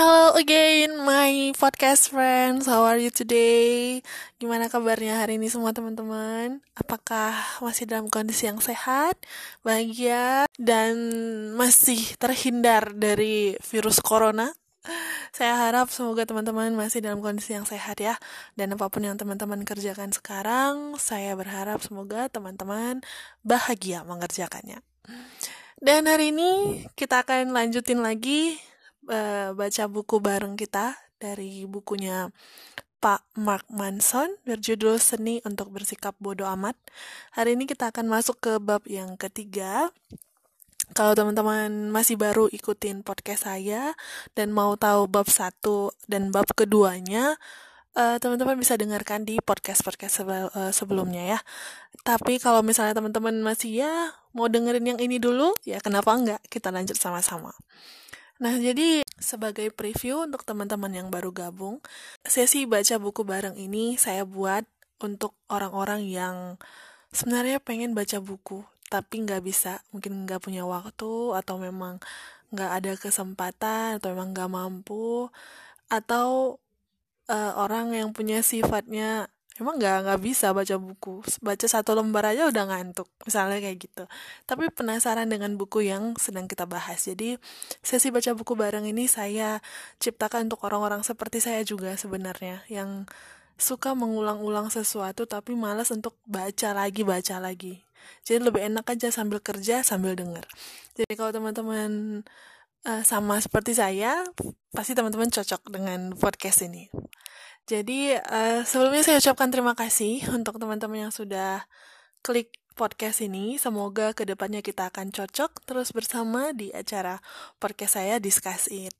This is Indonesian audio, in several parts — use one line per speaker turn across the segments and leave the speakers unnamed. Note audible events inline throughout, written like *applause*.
Hello again, my podcast friends. How are you today? Gimana kabarnya hari ini semua teman-teman? Apakah masih dalam kondisi yang sehat, bahagia, dan masih terhindar dari virus corona? Saya harap semoga teman-teman masih dalam kondisi yang sehat ya. Dan apa pun yang teman-teman kerjakan sekarang, saya berharap semoga teman-teman bahagia mengerjakannya. Dan hari ini kita akan lanjutin lagi uh, baca buku bareng kita dari bukunya Pak Mark Manson berjudul Seni untuk Bersikap Bodoh Amat. Hari ini kita akan masuk ke bab yang ketiga. Kalau teman-teman masih baru ikutin podcast saya dan mau tahu bab satu dan bab keduanya, teman teman-teman bisa dengarkan di podcast-podcast uh, sebelumnya ya. Tapi kalau misalnya teman-teman masih ya mau dengerin yang ini dulu, ya kenapa enggak? Kita lanjut sama-sama. Nah, jadi sebagai preview untuk teman-teman yang baru gabung, sesi baca buku bareng ini saya buat untuk orang-orang yang sebenarnya pengen baca buku, tapi nggak bisa, mungkin nggak punya waktu, atau memang nggak ada kesempatan, atau memang nggak mampu, atau uh, orang yang punya sifatnya emang nggak nggak bisa baca buku. Baca satu lembar aja udah ngantuk misalnya kayak gitu. Tapi penasaran dengan buku yang sedang kita bahas. Jadi sesi baca buku bareng ini saya ciptakan untuk orang-orang seperti saya juga sebenarnya yang suka mengulang-ulang sesuatu tapi malas untuk baca lagi baca lagi. Jadi lebih enak aja sambil kerja sambil denger. Jadi kalau teman-teman uh, sama seperti saya pasti teman-teman cocok dengan podcast ini jadi uh, sebelumnya saya ucapkan terima kasih untuk teman-teman yang sudah klik podcast ini. Semoga ke depannya kita akan cocok terus bersama di acara podcast saya Discuss It.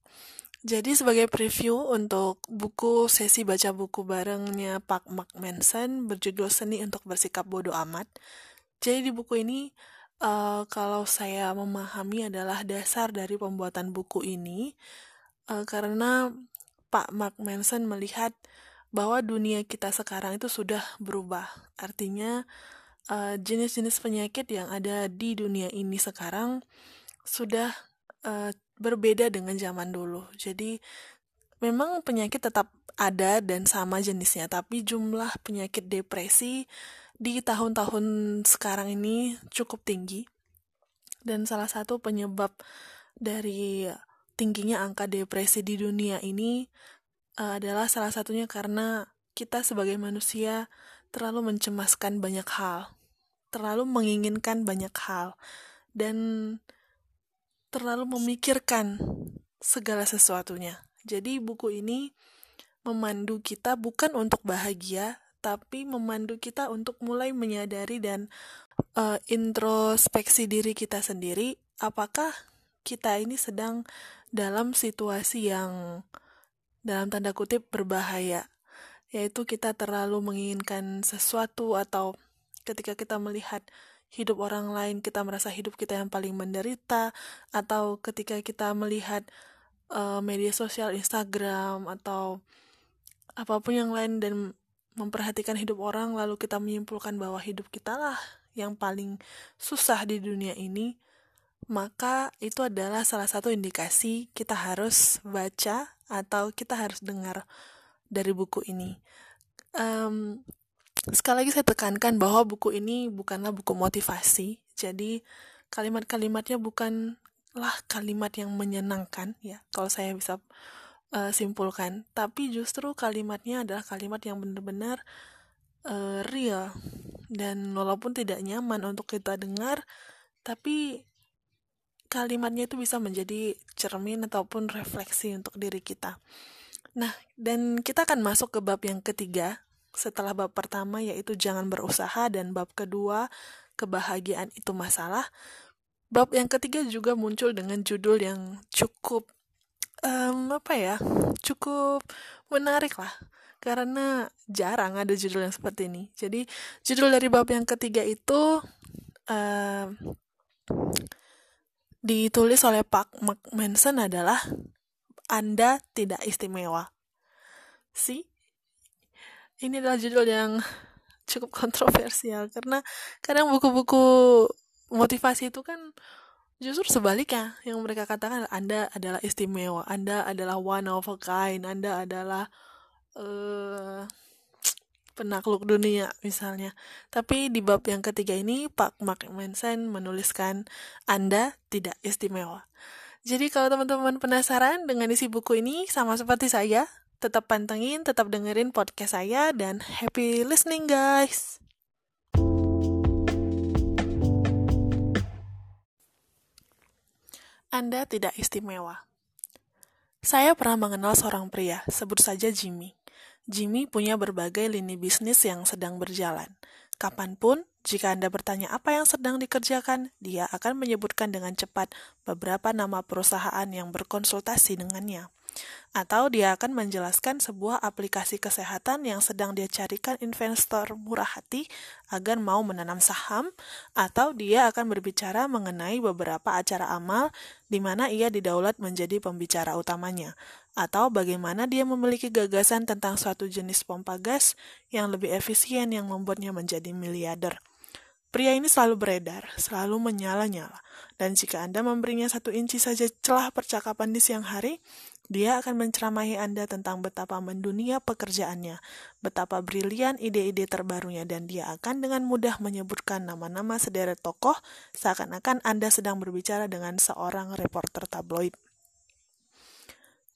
Jadi sebagai preview untuk buku sesi baca buku barengnya Pak Mark Manson berjudul Seni untuk Bersikap Bodoh Amat. Jadi di buku ini uh, kalau saya memahami adalah dasar dari pembuatan buku ini uh, karena Pak Mark Manson melihat bahwa dunia kita sekarang itu sudah berubah. Artinya eh, jenis-jenis uh, penyakit yang ada di dunia ini sekarang sudah uh, berbeda dengan zaman dulu. Jadi memang penyakit tetap ada dan sama jenisnya, tapi jumlah penyakit depresi di tahun-tahun sekarang ini cukup tinggi. Dan salah satu penyebab dari tingginya angka depresi di dunia ini uh, adalah salah satunya karena kita sebagai manusia terlalu mencemaskan banyak hal, terlalu menginginkan banyak hal, dan terlalu memikirkan segala sesuatunya. Jadi buku ini memandu kita bukan untuk bahagia, tapi memandu kita untuk mulai menyadari dan uh, introspeksi diri kita sendiri. Apakah kita ini sedang dalam situasi yang dalam tanda kutip berbahaya, yaitu kita terlalu menginginkan sesuatu atau ketika kita melihat hidup orang lain kita merasa hidup kita yang paling menderita atau ketika kita melihat uh, media sosial Instagram atau apa pun yang lain dan memperhatikan hidup orang lalu kita menyimpulkan bahwa hidup kita lah yang paling susah di dunia ini maka itu adalah salah satu indikasi kita harus baca atau kita harus dengar dari buku ini. Um, sekali lagi saya tekankan bahwa buku ini bukanlah buku motivasi, jadi kalimat-kalimatnya bukanlah kalimat yang menyenangkan ya, kalau saya bisa uh, simpulkan, tapi justru kalimatnya adalah kalimat yang benar-benar uh, real. Dan walaupun tidak nyaman untuk kita dengar, tapi kalimatnya itu bisa menjadi cermin ataupun refleksi untuk diri kita. Nah, dan kita akan masuk ke bab yang ketiga setelah bab pertama yaitu jangan berusaha dan bab kedua kebahagiaan itu masalah. Bab yang ketiga juga muncul dengan judul yang cukup um, apa ya? cukup menarik lah karena jarang ada judul yang seperti ini. Jadi judul dari bab yang ketiga itu um, ditulis oleh Pak Manson adalah Anda tidak istimewa. Si ini adalah judul yang cukup kontroversial karena kadang buku-buku motivasi itu kan Justru sebaliknya, yang mereka katakan Anda adalah istimewa, Anda adalah one of a kind, Anda adalah uh, penakluk dunia misalnya. Tapi di bab yang ketiga ini Pak Mark Manson menuliskan Anda tidak istimewa. Jadi kalau teman-teman penasaran dengan isi buku ini sama seperti saya, tetap pantengin, tetap dengerin podcast saya dan happy listening guys. Anda tidak istimewa. Saya pernah mengenal seorang pria, sebut saja Jimmy. Jimmy punya berbagai lini bisnis yang sedang berjalan. Kapan pun, jika Anda bertanya apa yang sedang dikerjakan, dia akan menyebutkan dengan cepat beberapa nama perusahaan yang berkonsultasi dengannya atau dia akan menjelaskan sebuah aplikasi kesehatan yang sedang dia carikan investor murah hati agar mau menanam saham, atau dia akan berbicara mengenai beberapa acara amal di mana ia didaulat menjadi pembicara utamanya, atau bagaimana dia memiliki gagasan tentang suatu jenis pompa gas yang lebih efisien yang membuatnya menjadi miliarder. Pria ini selalu beredar, selalu menyala-nyala, dan jika Anda memberinya satu inci saja celah percakapan di siang hari, dia akan menceramahi Anda tentang betapa mendunia pekerjaannya, betapa brilian ide-ide terbarunya, dan dia akan dengan mudah menyebutkan nama-nama sederet tokoh seakan-akan Anda sedang berbicara dengan seorang reporter tabloid.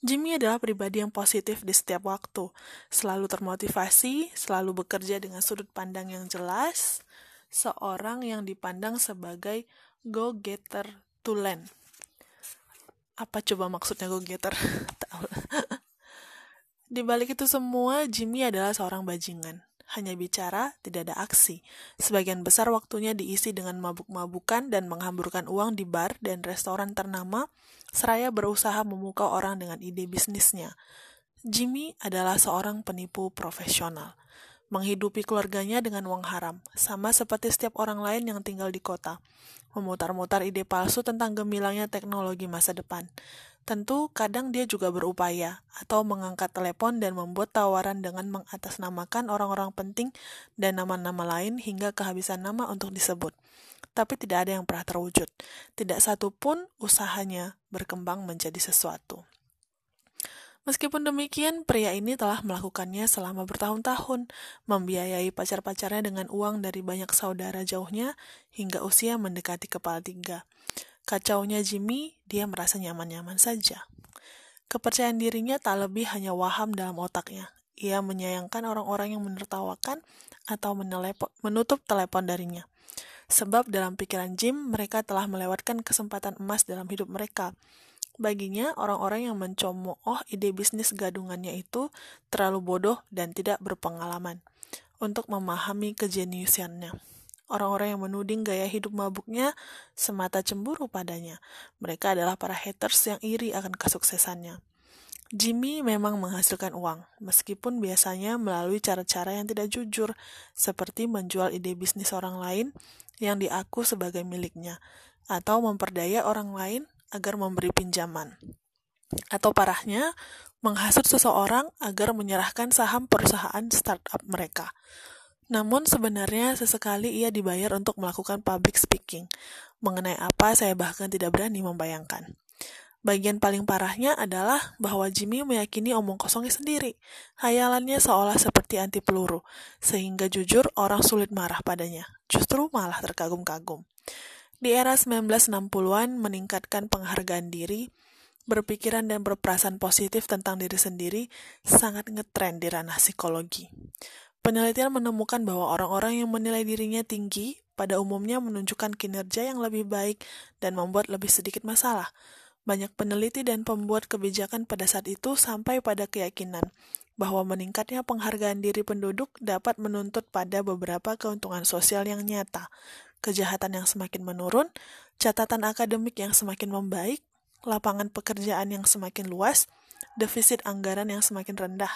Jimmy adalah pribadi yang positif di setiap waktu, selalu termotivasi, selalu bekerja dengan sudut pandang yang jelas, seorang yang dipandang sebagai go-getter to land apa coba maksudnya go getter *laughs* di balik itu semua Jimmy adalah seorang bajingan hanya bicara, tidak ada aksi. Sebagian besar waktunya diisi dengan mabuk-mabukan dan menghamburkan uang di bar dan restoran ternama, seraya berusaha memukau orang dengan ide bisnisnya. Jimmy adalah seorang penipu profesional, menghidupi keluarganya dengan uang haram, sama seperti setiap orang lain yang tinggal di kota memutar-mutar ide palsu tentang gemilangnya teknologi masa depan. Tentu kadang dia juga berupaya atau mengangkat telepon dan membuat tawaran dengan mengatasnamakan orang-orang penting dan nama-nama lain hingga kehabisan nama untuk disebut. Tapi tidak ada yang pernah terwujud. Tidak satu pun usahanya berkembang menjadi sesuatu. Meskipun demikian, pria ini telah melakukannya selama bertahun-tahun, membiayai pacar-pacarnya dengan uang dari banyak saudara jauhnya hingga usia mendekati kepala tiga. Kacaunya Jimmy, dia merasa nyaman-nyaman saja. Kepercayaan dirinya tak lebih hanya waham dalam otaknya. Ia menyayangkan orang-orang yang menertawakan atau menutup telepon darinya. Sebab dalam pikiran Jim, mereka telah melewatkan kesempatan emas dalam hidup mereka Baginya, orang-orang yang mencomooh ide bisnis gadungannya itu terlalu bodoh dan tidak berpengalaman untuk memahami kejeniusannya. Orang-orang yang menuding gaya hidup mabuknya semata cemburu padanya. Mereka adalah para haters yang iri akan kesuksesannya. Jimmy memang menghasilkan uang, meskipun biasanya melalui cara-cara yang tidak jujur, seperti menjual ide bisnis orang lain yang diaku sebagai miliknya, atau memperdaya orang lain agar memberi pinjaman. Atau parahnya, menghasut seseorang agar menyerahkan saham perusahaan startup mereka. Namun sebenarnya sesekali ia dibayar untuk melakukan public speaking. Mengenai apa saya bahkan tidak berani membayangkan. Bagian paling parahnya adalah bahwa Jimmy meyakini omong kosongnya sendiri. Hayalannya seolah seperti anti peluru, sehingga jujur orang sulit marah padanya. Justru malah terkagum-kagum. Di era 1960-an meningkatkan penghargaan diri, berpikiran dan berperasaan positif tentang diri sendiri sangat ngetren di ranah psikologi. Penelitian menemukan bahwa orang-orang yang menilai dirinya tinggi pada umumnya menunjukkan kinerja yang lebih baik dan membuat lebih sedikit masalah. Banyak peneliti dan pembuat kebijakan pada saat itu sampai pada keyakinan bahwa meningkatnya penghargaan diri penduduk dapat menuntut pada beberapa keuntungan sosial yang nyata, kejahatan yang semakin menurun, catatan akademik yang semakin membaik, lapangan pekerjaan yang semakin luas, defisit anggaran yang semakin rendah.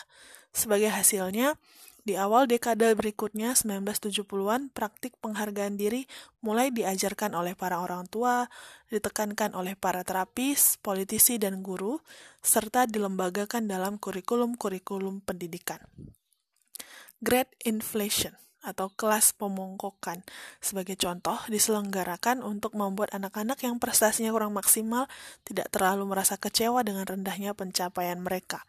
Sebagai hasilnya, di awal dekade berikutnya 1970-an, praktik penghargaan diri mulai diajarkan oleh para orang tua, ditekankan oleh para terapis, politisi, dan guru, serta dilembagakan dalam kurikulum-kurikulum pendidikan. Great Inflation atau kelas pemongkokan. Sebagai contoh, diselenggarakan untuk membuat anak-anak yang prestasinya kurang maksimal tidak terlalu merasa kecewa dengan rendahnya pencapaian mereka.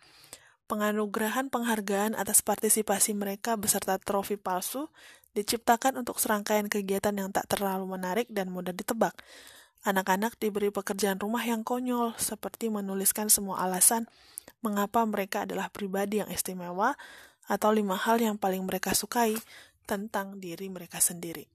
Penganugerahan penghargaan atas partisipasi mereka beserta trofi palsu diciptakan untuk serangkaian kegiatan yang tak terlalu menarik dan mudah ditebak. Anak-anak diberi pekerjaan rumah yang konyol, seperti menuliskan semua alasan mengapa mereka adalah pribadi yang istimewa, atau lima hal yang paling mereka sukai tentang diri mereka sendiri.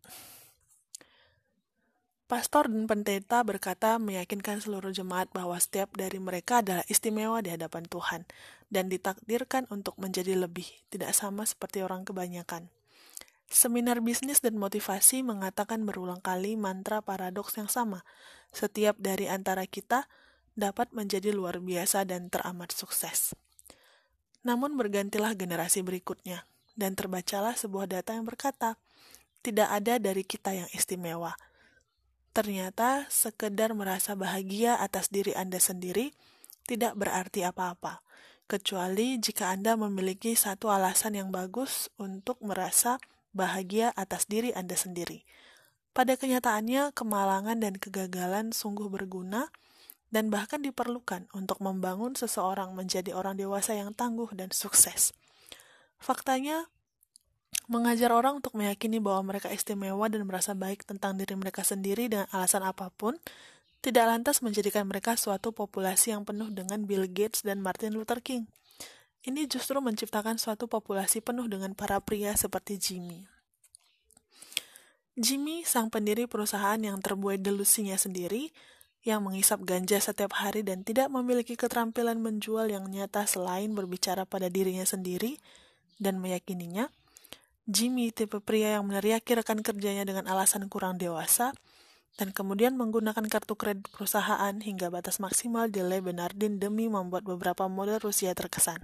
Pastor dan pendeta berkata meyakinkan seluruh jemaat bahwa setiap dari mereka adalah istimewa di hadapan Tuhan dan ditakdirkan untuk menjadi lebih, tidak sama seperti orang kebanyakan. Seminar bisnis dan motivasi mengatakan berulang kali mantra paradoks yang sama. Setiap dari antara kita dapat menjadi luar biasa dan teramat sukses. Namun bergantilah generasi berikutnya, dan terbacalah sebuah data yang berkata, tidak ada dari kita yang istimewa. Ternyata sekedar merasa bahagia atas diri Anda sendiri tidak berarti apa-apa, kecuali jika Anda memiliki satu alasan yang bagus untuk merasa bahagia atas diri Anda sendiri. Pada kenyataannya, kemalangan dan kegagalan sungguh berguna dan bahkan diperlukan untuk membangun seseorang menjadi orang dewasa yang tangguh dan sukses. Faktanya, mengajar orang untuk meyakini bahwa mereka istimewa dan merasa baik tentang diri mereka sendiri dengan alasan apa pun, tidak lantas menjadikan mereka suatu populasi yang penuh dengan Bill Gates dan Martin Luther King. Ini justru menciptakan suatu populasi penuh dengan para pria seperti Jimmy. Jimmy, sang pendiri perusahaan yang terbuai delusinya sendiri, yang mengisap ganja setiap hari dan tidak memiliki keterampilan menjual yang nyata selain berbicara pada dirinya sendiri, dan meyakininya, Jimmy tipe pria yang meneriaki rekan kerjanya dengan alasan kurang dewasa, dan kemudian menggunakan kartu kredit perusahaan hingga batas maksimal Le Bernardin demi membuat beberapa model Rusia terkesan.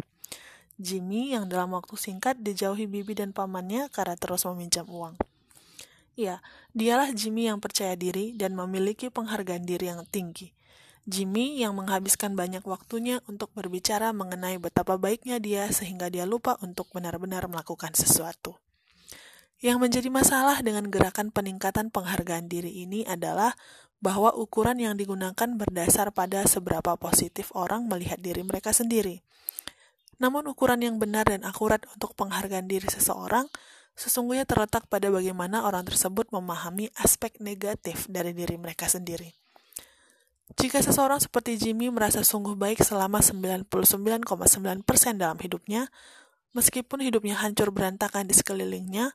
Jimmy yang dalam waktu singkat dijauhi bibi dan pamannya karena terus meminjam uang. Ya, dialah Jimmy yang percaya diri dan memiliki penghargaan diri yang tinggi. Jimmy yang menghabiskan banyak waktunya untuk berbicara mengenai betapa baiknya dia sehingga dia lupa untuk benar-benar melakukan sesuatu. Yang menjadi masalah dengan gerakan peningkatan penghargaan diri ini adalah bahwa ukuran yang digunakan berdasar pada seberapa positif orang melihat diri mereka sendiri. Namun ukuran yang benar dan akurat untuk penghargaan diri seseorang sesungguhnya terletak pada bagaimana orang tersebut memahami aspek negatif dari diri mereka sendiri. Jika seseorang seperti Jimmy merasa sungguh baik selama 99,9% dalam hidupnya, meskipun hidupnya hancur berantakan di sekelilingnya,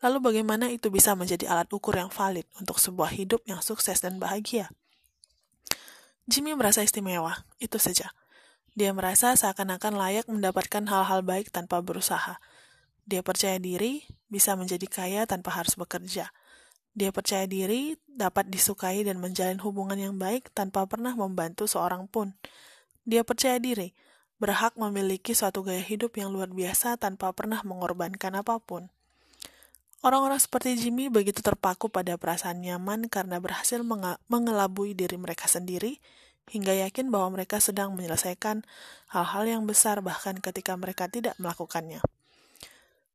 lalu bagaimana itu bisa menjadi alat ukur yang valid untuk sebuah hidup yang sukses dan bahagia? Jimmy merasa istimewa, itu saja. Dia merasa seakan-akan layak mendapatkan hal-hal baik tanpa berusaha. Dia percaya diri bisa menjadi kaya tanpa harus bekerja. Dia percaya diri, dapat disukai dan menjalin hubungan yang baik tanpa pernah membantu seorang pun. Dia percaya diri, berhak memiliki suatu gaya hidup yang luar biasa tanpa pernah mengorbankan apa pun. Orang-orang seperti Jimmy begitu terpaku pada perasaan nyaman karena berhasil mengelabui diri mereka sendiri, hingga yakin bahwa mereka sedang menyelesaikan hal-hal yang besar bahkan ketika mereka tidak melakukannya.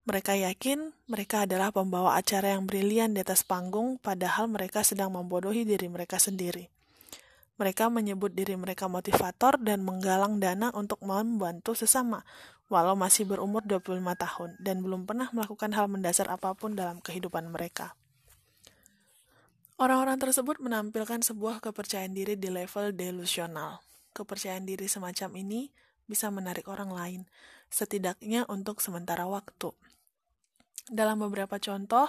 Mereka yakin mereka adalah pembawa acara yang brilian di atas panggung, padahal mereka sedang membodohi diri mereka sendiri. Mereka menyebut diri mereka motivator dan menggalang dana untuk membantu sesama, walau masih berumur 25 tahun dan belum pernah melakukan hal mendasar apa pun dalam kehidupan mereka. Orang-orang tersebut menampilkan sebuah kepercayaan diri di level delusional. Kepercayaan diri semacam ini bisa menarik orang lain, setidaknya untuk sementara waktu. Dalam beberapa contoh,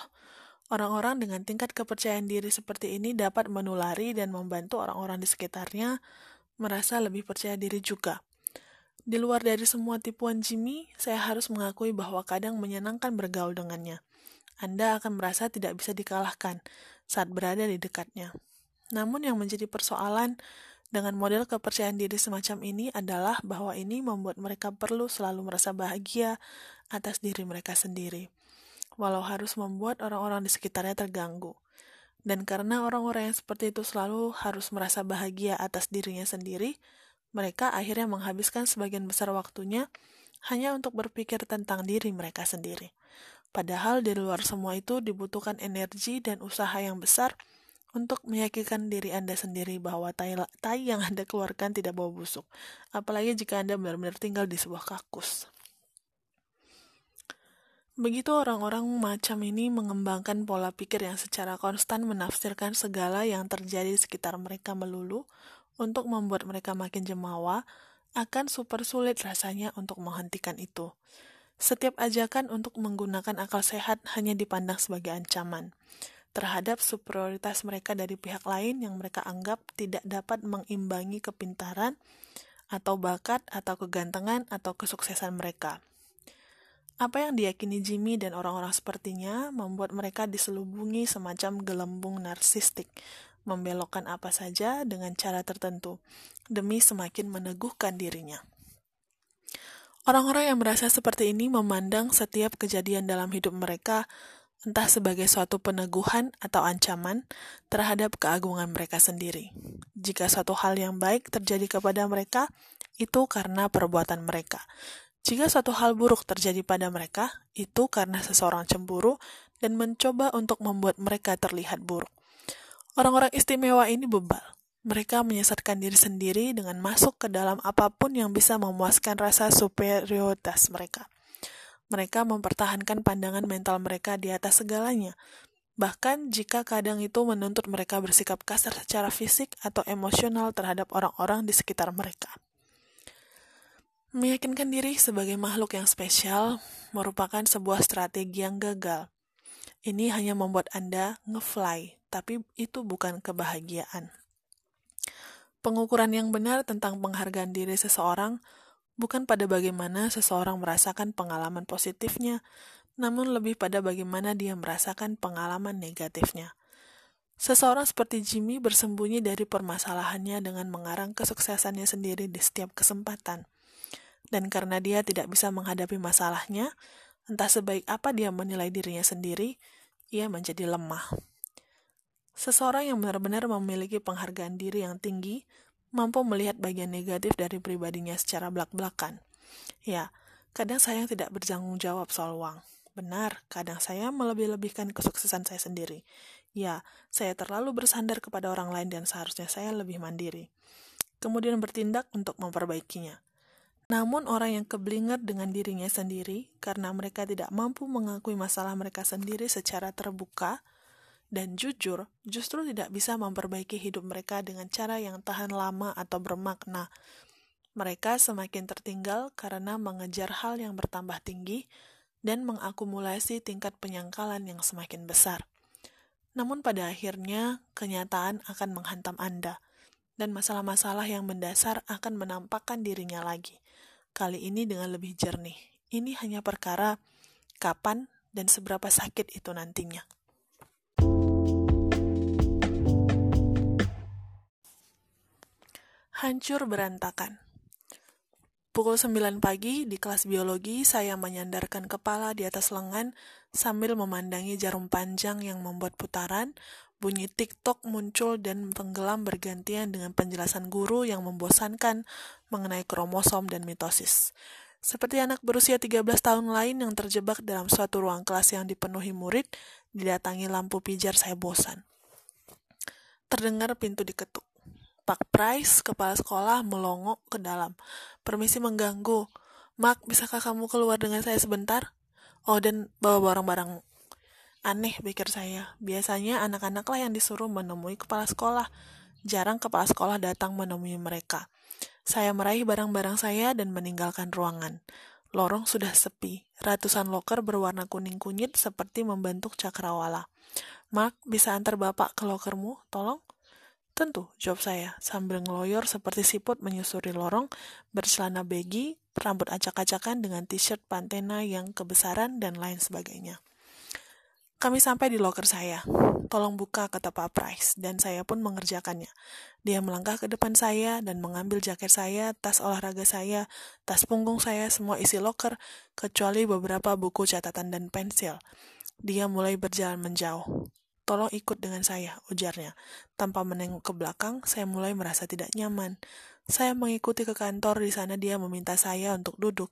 orang-orang dengan tingkat kepercayaan diri seperti ini dapat menulari dan membantu orang-orang di sekitarnya merasa lebih percaya diri juga. Di luar dari semua tipuan Jimmy, saya harus mengakui bahwa kadang menyenangkan bergaul dengannya. Anda akan merasa tidak bisa dikalahkan saat berada di dekatnya. Namun yang menjadi persoalan dengan model kepercayaan diri semacam ini adalah bahwa ini membuat mereka perlu selalu merasa bahagia atas diri mereka sendiri walau harus membuat orang-orang di sekitarnya terganggu. Dan karena orang-orang yang seperti itu selalu harus merasa bahagia atas dirinya sendiri, mereka akhirnya menghabiskan sebagian besar waktunya hanya untuk berpikir tentang diri mereka sendiri. Padahal di luar semua itu dibutuhkan energi dan usaha yang besar untuk meyakinkan diri Anda sendiri bahwa tai, tai yang Anda keluarkan tidak bau busuk. Apalagi jika Anda benar-benar tinggal di sebuah kakus. Begitu orang-orang macam ini mengembangkan pola pikir yang secara konstan menafsirkan segala yang terjadi di sekitar mereka melulu untuk membuat mereka makin jemawa, akan super sulit rasanya untuk menghentikan itu. Setiap ajakan untuk menggunakan akal sehat hanya dipandang sebagai ancaman terhadap superioritas mereka dari pihak lain yang mereka anggap tidak dapat mengimbangi kepintaran atau bakat atau kegantengan atau kesuksesan mereka. Apa yang diyakini Jimmy dan orang-orang sepertinya membuat mereka diselubungi semacam gelembung narsistik, membelokkan apa saja dengan cara tertentu, demi semakin meneguhkan dirinya. Orang-orang yang merasa seperti ini memandang setiap kejadian dalam hidup mereka entah sebagai suatu peneguhan atau ancaman terhadap keagungan mereka sendiri. Jika suatu hal yang baik terjadi kepada mereka, itu karena perbuatan mereka. Jika suatu hal buruk terjadi pada mereka, itu karena seseorang cemburu dan mencoba untuk membuat mereka terlihat buruk. Orang-orang istimewa ini bebal. Mereka menyesatkan diri sendiri dengan masuk ke dalam apa pun yang bisa memuaskan rasa superioritas mereka. Mereka mempertahankan pandangan mental mereka di atas segalanya, bahkan jika kadang itu menuntut mereka bersikap kasar secara fisik atau emosional terhadap orang-orang di sekitar mereka. Meyakinkan diri sebagai makhluk yang spesial merupakan sebuah strategi yang gagal. Ini hanya membuat Anda ngefly, tapi itu bukan kebahagiaan. Pengukuran yang benar tentang penghargaan diri seseorang bukan pada bagaimana seseorang merasakan pengalaman positifnya, namun lebih pada bagaimana dia merasakan pengalaman negatifnya. Seseorang seperti Jimmy bersembunyi dari permasalahannya dengan mengarang kesuksesannya sendiri di setiap kesempatan. Dan karena dia tidak bisa menghadapi masalahnya, entah sebaik apa dia menilai dirinya sendiri, ia menjadi lemah. Seseorang yang benar-benar memiliki penghargaan diri yang tinggi mampu melihat bagian negatif dari pribadinya secara belak-belakan. Ya, kadang saya tidak bertanggung jawab soal uang. Benar, kadang saya melebih-lebihkan kesuksesan saya sendiri. Ya, saya terlalu bersandar kepada orang lain dan seharusnya saya lebih mandiri. Kemudian bertindak untuk memperbaikinya. Namun orang yang keblinger dengan dirinya sendiri karena mereka tidak mampu mengakui masalah mereka sendiri secara terbuka, dan jujur justru tidak bisa memperbaiki hidup mereka dengan cara yang tahan lama atau bermakna. Mereka semakin tertinggal karena mengejar hal yang bertambah tinggi dan mengakumulasi tingkat penyangkalan yang semakin besar. Namun pada akhirnya, kenyataan akan menghantam Anda, dan masalah-masalah yang mendasar akan menampakkan dirinya lagi. Kali ini dengan lebih jernih. Ini hanya perkara kapan dan seberapa sakit itu nantinya. hancur berantakan. Pukul 9 pagi di kelas biologi, saya menyandarkan kepala di atas lengan sambil memandangi jarum panjang yang membuat putaran, bunyi TikTok muncul dan tenggelam bergantian dengan penjelasan guru yang membosankan mengenai kromosom dan mitosis. Seperti anak berusia 13 tahun lain yang terjebak dalam suatu ruang kelas yang dipenuhi murid, didatangi lampu pijar saya bosan. Terdengar pintu diketuk. Pak Price, kepala sekolah, melongok ke dalam. Permisi mengganggu. Mak, bisakah kamu keluar dengan saya sebentar? Oh, dan bawa barang-barang. Aneh, pikir saya. Biasanya anak-anaklah yang disuruh menemui kepala sekolah. Jarang kepala sekolah datang menemui mereka. Saya meraih barang-barang saya dan meninggalkan ruangan. Lorong sudah sepi. Ratusan loker berwarna kuning kunyit seperti membentuk cakrawala. Mark, bisa antar bapak ke lokermu? Tolong. Tentu, jawab saya, sambil ngeloyor seperti siput menyusuri lorong, bercelana baggy, rambut acak-acakan dengan t-shirt pantena yang kebesaran, dan lain sebagainya. Kami sampai di loker saya. Tolong buka, kata Pak Price, dan saya pun mengerjakannya. Dia melangkah ke depan saya dan mengambil jaket saya, tas olahraga saya, tas punggung saya, semua isi loker, kecuali beberapa buku catatan dan pensil. Dia mulai berjalan menjauh. Tolong ikut dengan saya, ujarnya. Tanpa menengok ke belakang, saya mulai merasa tidak nyaman. Saya mengikuti ke kantor, di sana dia meminta saya untuk duduk.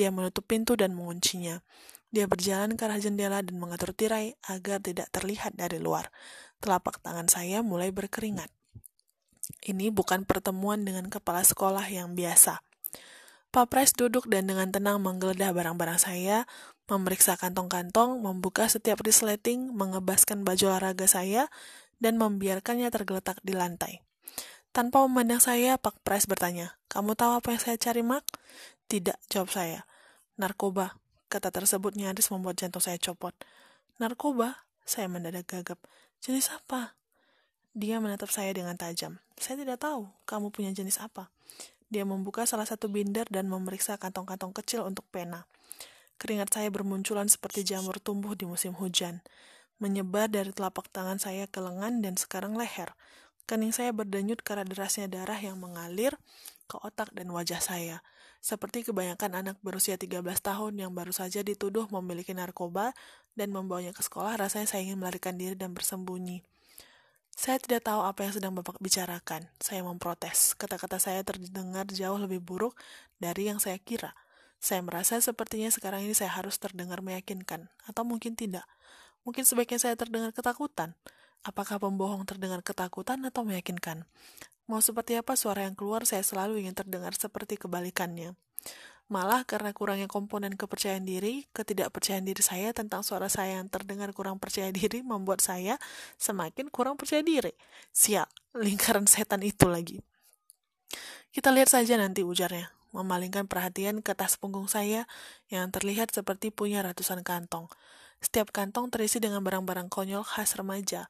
Dia menutup pintu dan menguncinya. Dia berjalan ke arah jendela dan mengatur tirai agar tidak terlihat dari luar. Telapak tangan saya mulai berkeringat. Ini bukan pertemuan dengan kepala sekolah yang biasa. Pak Price duduk dan dengan tenang menggeledah barang-barang saya, memeriksa kantong-kantong, membuka setiap resleting, mengebaskan baju olahraga saya, dan membiarkannya tergeletak di lantai. Tanpa memandang saya, Pak Price bertanya, Kamu tahu apa yang saya cari, Mark? Tidak, jawab saya. Narkoba. Kata tersebut nyaris membuat jantung saya copot. Narkoba? Saya mendadak gagap. Jenis apa? Dia menatap saya dengan tajam. Saya tidak tahu, kamu punya jenis apa. Dia membuka salah satu binder dan memeriksa kantong-kantong kecil untuk pena. Keringat saya bermunculan seperti jamur tumbuh di musim hujan, menyebar dari telapak tangan saya ke lengan dan sekarang leher. Kening saya berdenyut karena derasnya darah yang mengalir ke otak dan wajah saya. Seperti kebanyakan anak berusia 13 tahun yang baru saja dituduh memiliki narkoba dan membawanya ke sekolah, rasanya saya ingin melarikan diri dan bersembunyi. Saya tidak tahu apa yang sedang Bapak bicarakan. Saya memprotes. Kata-kata saya terdengar jauh lebih buruk dari yang saya kira. Saya merasa sepertinya sekarang ini saya harus terdengar meyakinkan, atau mungkin tidak. Mungkin sebaiknya saya terdengar ketakutan. Apakah pembohong terdengar ketakutan atau meyakinkan? Mau seperti apa suara yang keluar, saya selalu ingin terdengar seperti kebalikannya. Malah karena kurangnya komponen kepercayaan diri, ketidakpercayaan diri saya tentang suara saya yang terdengar kurang percaya *laughs* diri membuat saya semakin kurang percaya diri. Siap, lingkaran setan itu lagi. Kita lihat saja nanti ujarnya memalingkan perhatian ke tas punggung saya yang terlihat seperti punya ratusan kantong. Setiap kantong terisi dengan barang-barang konyol khas remaja.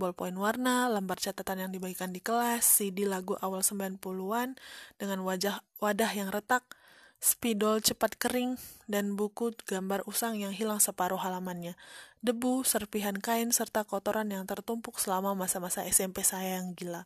Ballpoint warna, lembar catatan yang dibagikan di kelas, CD lagu awal 90-an dengan wajah wadah yang retak, spidol cepat kering, dan buku gambar usang yang hilang separuh halamannya. Debu, serpihan kain, serta kotoran yang tertumpuk selama masa-masa SMP saya yang gila.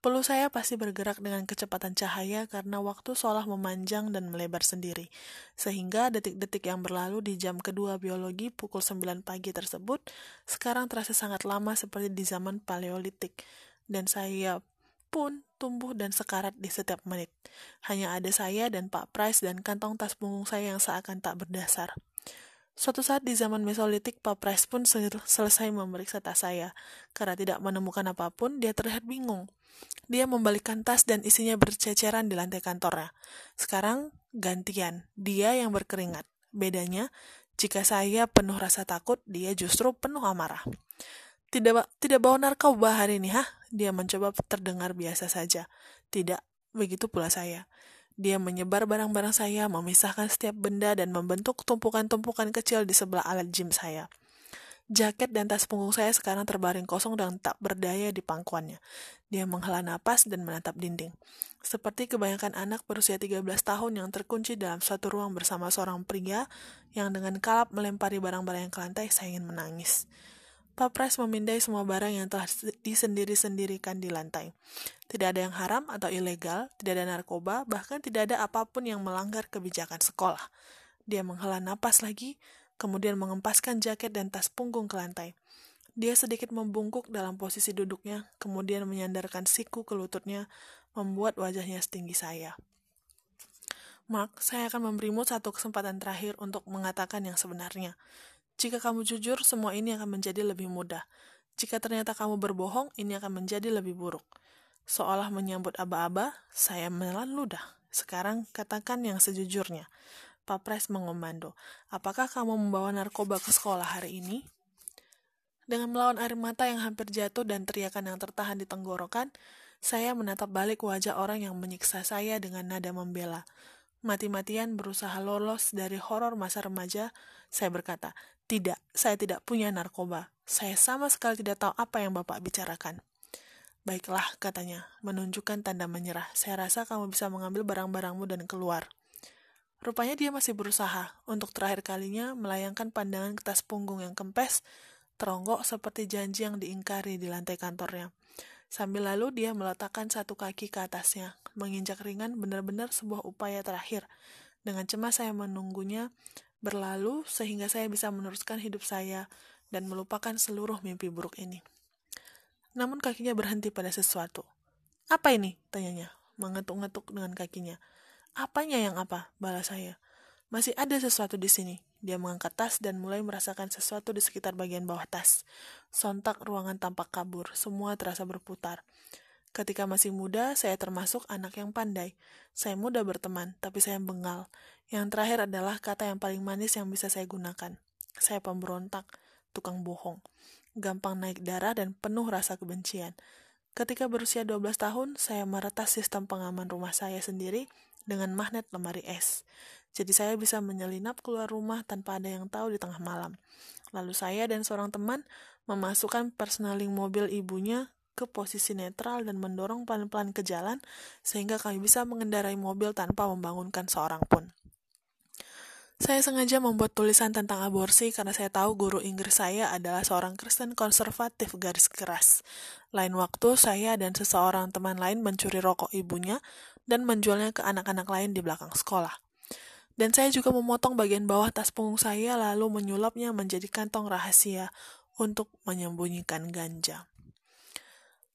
Pelu saya pasti bergerak dengan kecepatan cahaya karena waktu seolah memanjang dan melebar sendiri. Sehingga detik-detik yang berlalu di jam kedua biologi pukul 9 pagi tersebut sekarang terasa sangat lama seperti di zaman paleolitik. Dan saya pun tumbuh dan sekarat di setiap menit. Hanya ada saya dan Pak Price dan kantong tas punggung saya yang seakan tak berdasar. Suatu saat di zaman Mesolitik, Pak Price pun selesai memeriksa tas saya. Karena tidak menemukan apa pun, dia terlihat bingung. Dia membalikkan tas dan isinya berceceran di lantai kantornya. Sekarang gantian, dia yang berkeringat. Bedanya, jika saya penuh rasa takut, dia justru penuh amarah. Tidak tidak bawa narkoba hari ini, hah? Dia mencoba terdengar biasa saja. Tidak, begitu pula saya. Dia menyebar barang-barang saya, memisahkan setiap benda, dan membentuk tumpukan-tumpukan kecil di sebelah alat gym saya. Jaket dan tas punggung saya sekarang terbaring kosong dan tak berdaya di pangkuannya. Dia menghela napas dan menatap dinding. Seperti kebanyakan anak berusia 13 tahun yang terkunci dalam suatu ruang bersama seorang pria yang dengan kalap melempari barang-barang yang ke lantai, saya ingin menangis. Pak Pres memindai semua barang yang telah disendiri-sendirikan di lantai. Tidak ada yang haram atau ilegal, tidak ada narkoba, bahkan tidak ada apa pun yang melanggar kebijakan sekolah. Dia menghela napas lagi, kemudian mengempaskan jaket dan tas punggung ke lantai. Dia sedikit membungkuk dalam posisi duduknya, kemudian menyandarkan siku ke lututnya, membuat wajahnya setinggi saya. Mark, saya akan memberimu satu kesempatan terakhir untuk mengatakan yang sebenarnya. Jika kamu jujur, semua ini akan menjadi lebih mudah. Jika ternyata kamu berbohong, ini akan menjadi lebih buruk. Seolah menyambut aba-aba, saya menelan ludah. Sekarang katakan yang sejujurnya. Pak Pres mengomando, apakah kamu membawa narkoba ke sekolah hari ini? Dengan melawan air mata yang hampir jatuh dan teriakan yang tertahan di tenggorokan, saya menatap balik wajah orang yang menyiksa saya dengan nada membela. Mati-matian berusaha lolos dari horor masa remaja, saya berkata, tidak, saya tidak punya narkoba. Saya sama sekali tidak tahu apa yang Bapak bicarakan. Baiklah, katanya, menunjukkan tanda menyerah. Saya rasa kamu bisa mengambil barang-barangmu dan keluar. Rupanya dia masih berusaha untuk terakhir kalinya melayangkan pandangan ke tas punggung yang kempes, teronggok seperti janji yang diingkari di lantai kantornya. Sambil lalu dia meletakkan satu kaki ke atasnya, menginjak ringan benar-benar sebuah upaya terakhir. Dengan cemas saya menunggunya berlalu sehingga saya bisa meneruskan hidup saya dan melupakan seluruh mimpi buruk ini. Namun kakinya berhenti pada sesuatu. Apa ini? tanyanya, mengetuk-ngetuk dengan kakinya. Apanya yang apa? Balas saya. Masih ada sesuatu di sini. Dia mengangkat tas dan mulai merasakan sesuatu di sekitar bagian bawah tas. Sontak ruangan tampak kabur, semua terasa berputar. Ketika masih muda, saya termasuk anak yang pandai. Saya mudah berteman, tapi saya bengal. Yang terakhir adalah kata yang paling manis yang bisa saya gunakan. Saya pemberontak, tukang bohong. Gampang naik darah dan penuh rasa kebencian. Ketika berusia 12 tahun, saya meretas sistem pengaman rumah saya sendiri dengan magnet lemari es. Jadi saya bisa menyelinap keluar rumah tanpa ada yang tahu di tengah malam. Lalu saya dan seorang teman memasukkan personaling mobil ibunya ke posisi netral dan mendorong pelan-pelan ke jalan sehingga kami bisa mengendarai mobil tanpa membangunkan seorang pun. Saya sengaja membuat tulisan tentang aborsi karena saya tahu guru Inggris saya adalah seorang Kristen konservatif garis keras. Lain waktu, saya dan seseorang teman lain mencuri rokok ibunya dan menjualnya ke anak-anak lain di belakang sekolah. Dan saya juga memotong bagian bawah tas punggung saya lalu menyulapnya menjadi kantong rahasia untuk menyembunyikan ganja.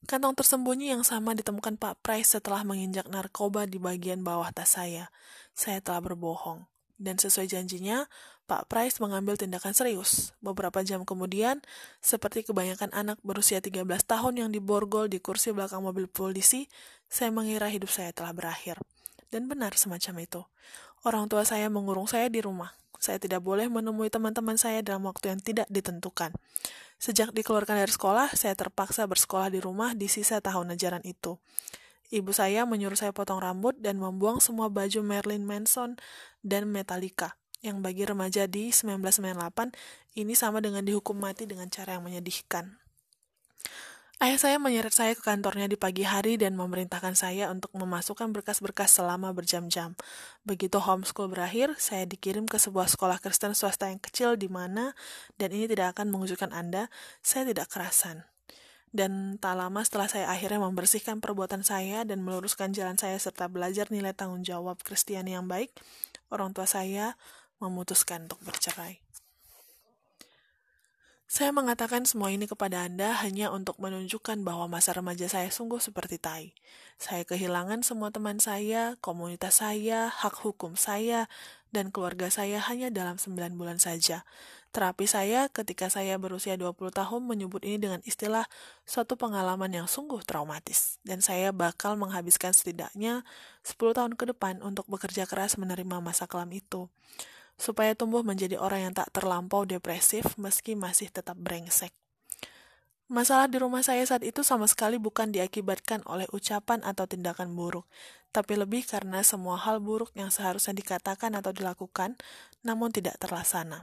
Kantong tersembunyi yang sama ditemukan Pak Price setelah menginjak narkoba di bagian bawah tas saya. Saya telah berbohong. Dan sesuai janjinya, Pak Price mengambil tindakan serius. Beberapa jam kemudian, seperti kebanyakan anak berusia 13 tahun yang diborgol di kursi belakang mobil polisi, saya mengira hidup saya telah berakhir. Dan benar semacam itu. Orang tua saya mengurung saya di rumah. Saya tidak boleh menemui teman-teman saya dalam waktu yang tidak ditentukan. Sejak dikeluarkan dari sekolah, saya terpaksa bersekolah di rumah di sisa tahun ajaran itu. Ibu saya menyuruh saya potong rambut dan membuang semua baju Marilyn Manson dan Metallica, yang bagi remaja di 1998 ini sama dengan dihukum mati dengan cara yang menyedihkan. Ayah saya menyeret saya ke kantornya di pagi hari dan memerintahkan saya untuk memasukkan berkas-berkas selama berjam-jam. Begitu homeschool berakhir, saya dikirim ke sebuah sekolah Kristen swasta yang kecil di mana, dan ini tidak akan mengujudkan Anda, saya tidak kerasan. Dan tak lama setelah saya akhirnya membersihkan perbuatan saya dan meluruskan jalan saya serta belajar nilai tanggung jawab Kristiani yang baik, orang tua saya memutuskan untuk bercerai. Saya mengatakan semua ini kepada Anda hanya untuk menunjukkan bahwa masa remaja saya sungguh seperti tai. Saya kehilangan semua teman saya, komunitas saya, hak hukum saya, dan keluarga saya hanya dalam 9 bulan saja. Terapi saya ketika saya berusia 20 tahun menyebut ini dengan istilah suatu pengalaman yang sungguh traumatis. Dan saya bakal menghabiskan setidaknya 10 tahun ke depan untuk bekerja keras menerima masa kelam itu supaya tumbuh menjadi orang yang tak terlampau depresif meski masih tetap brengsek. Masalah di rumah saya saat itu sama sekali bukan diakibatkan oleh ucapan atau tindakan buruk, tapi lebih karena semua hal buruk yang seharusnya dikatakan atau dilakukan, namun tidak terlaksana.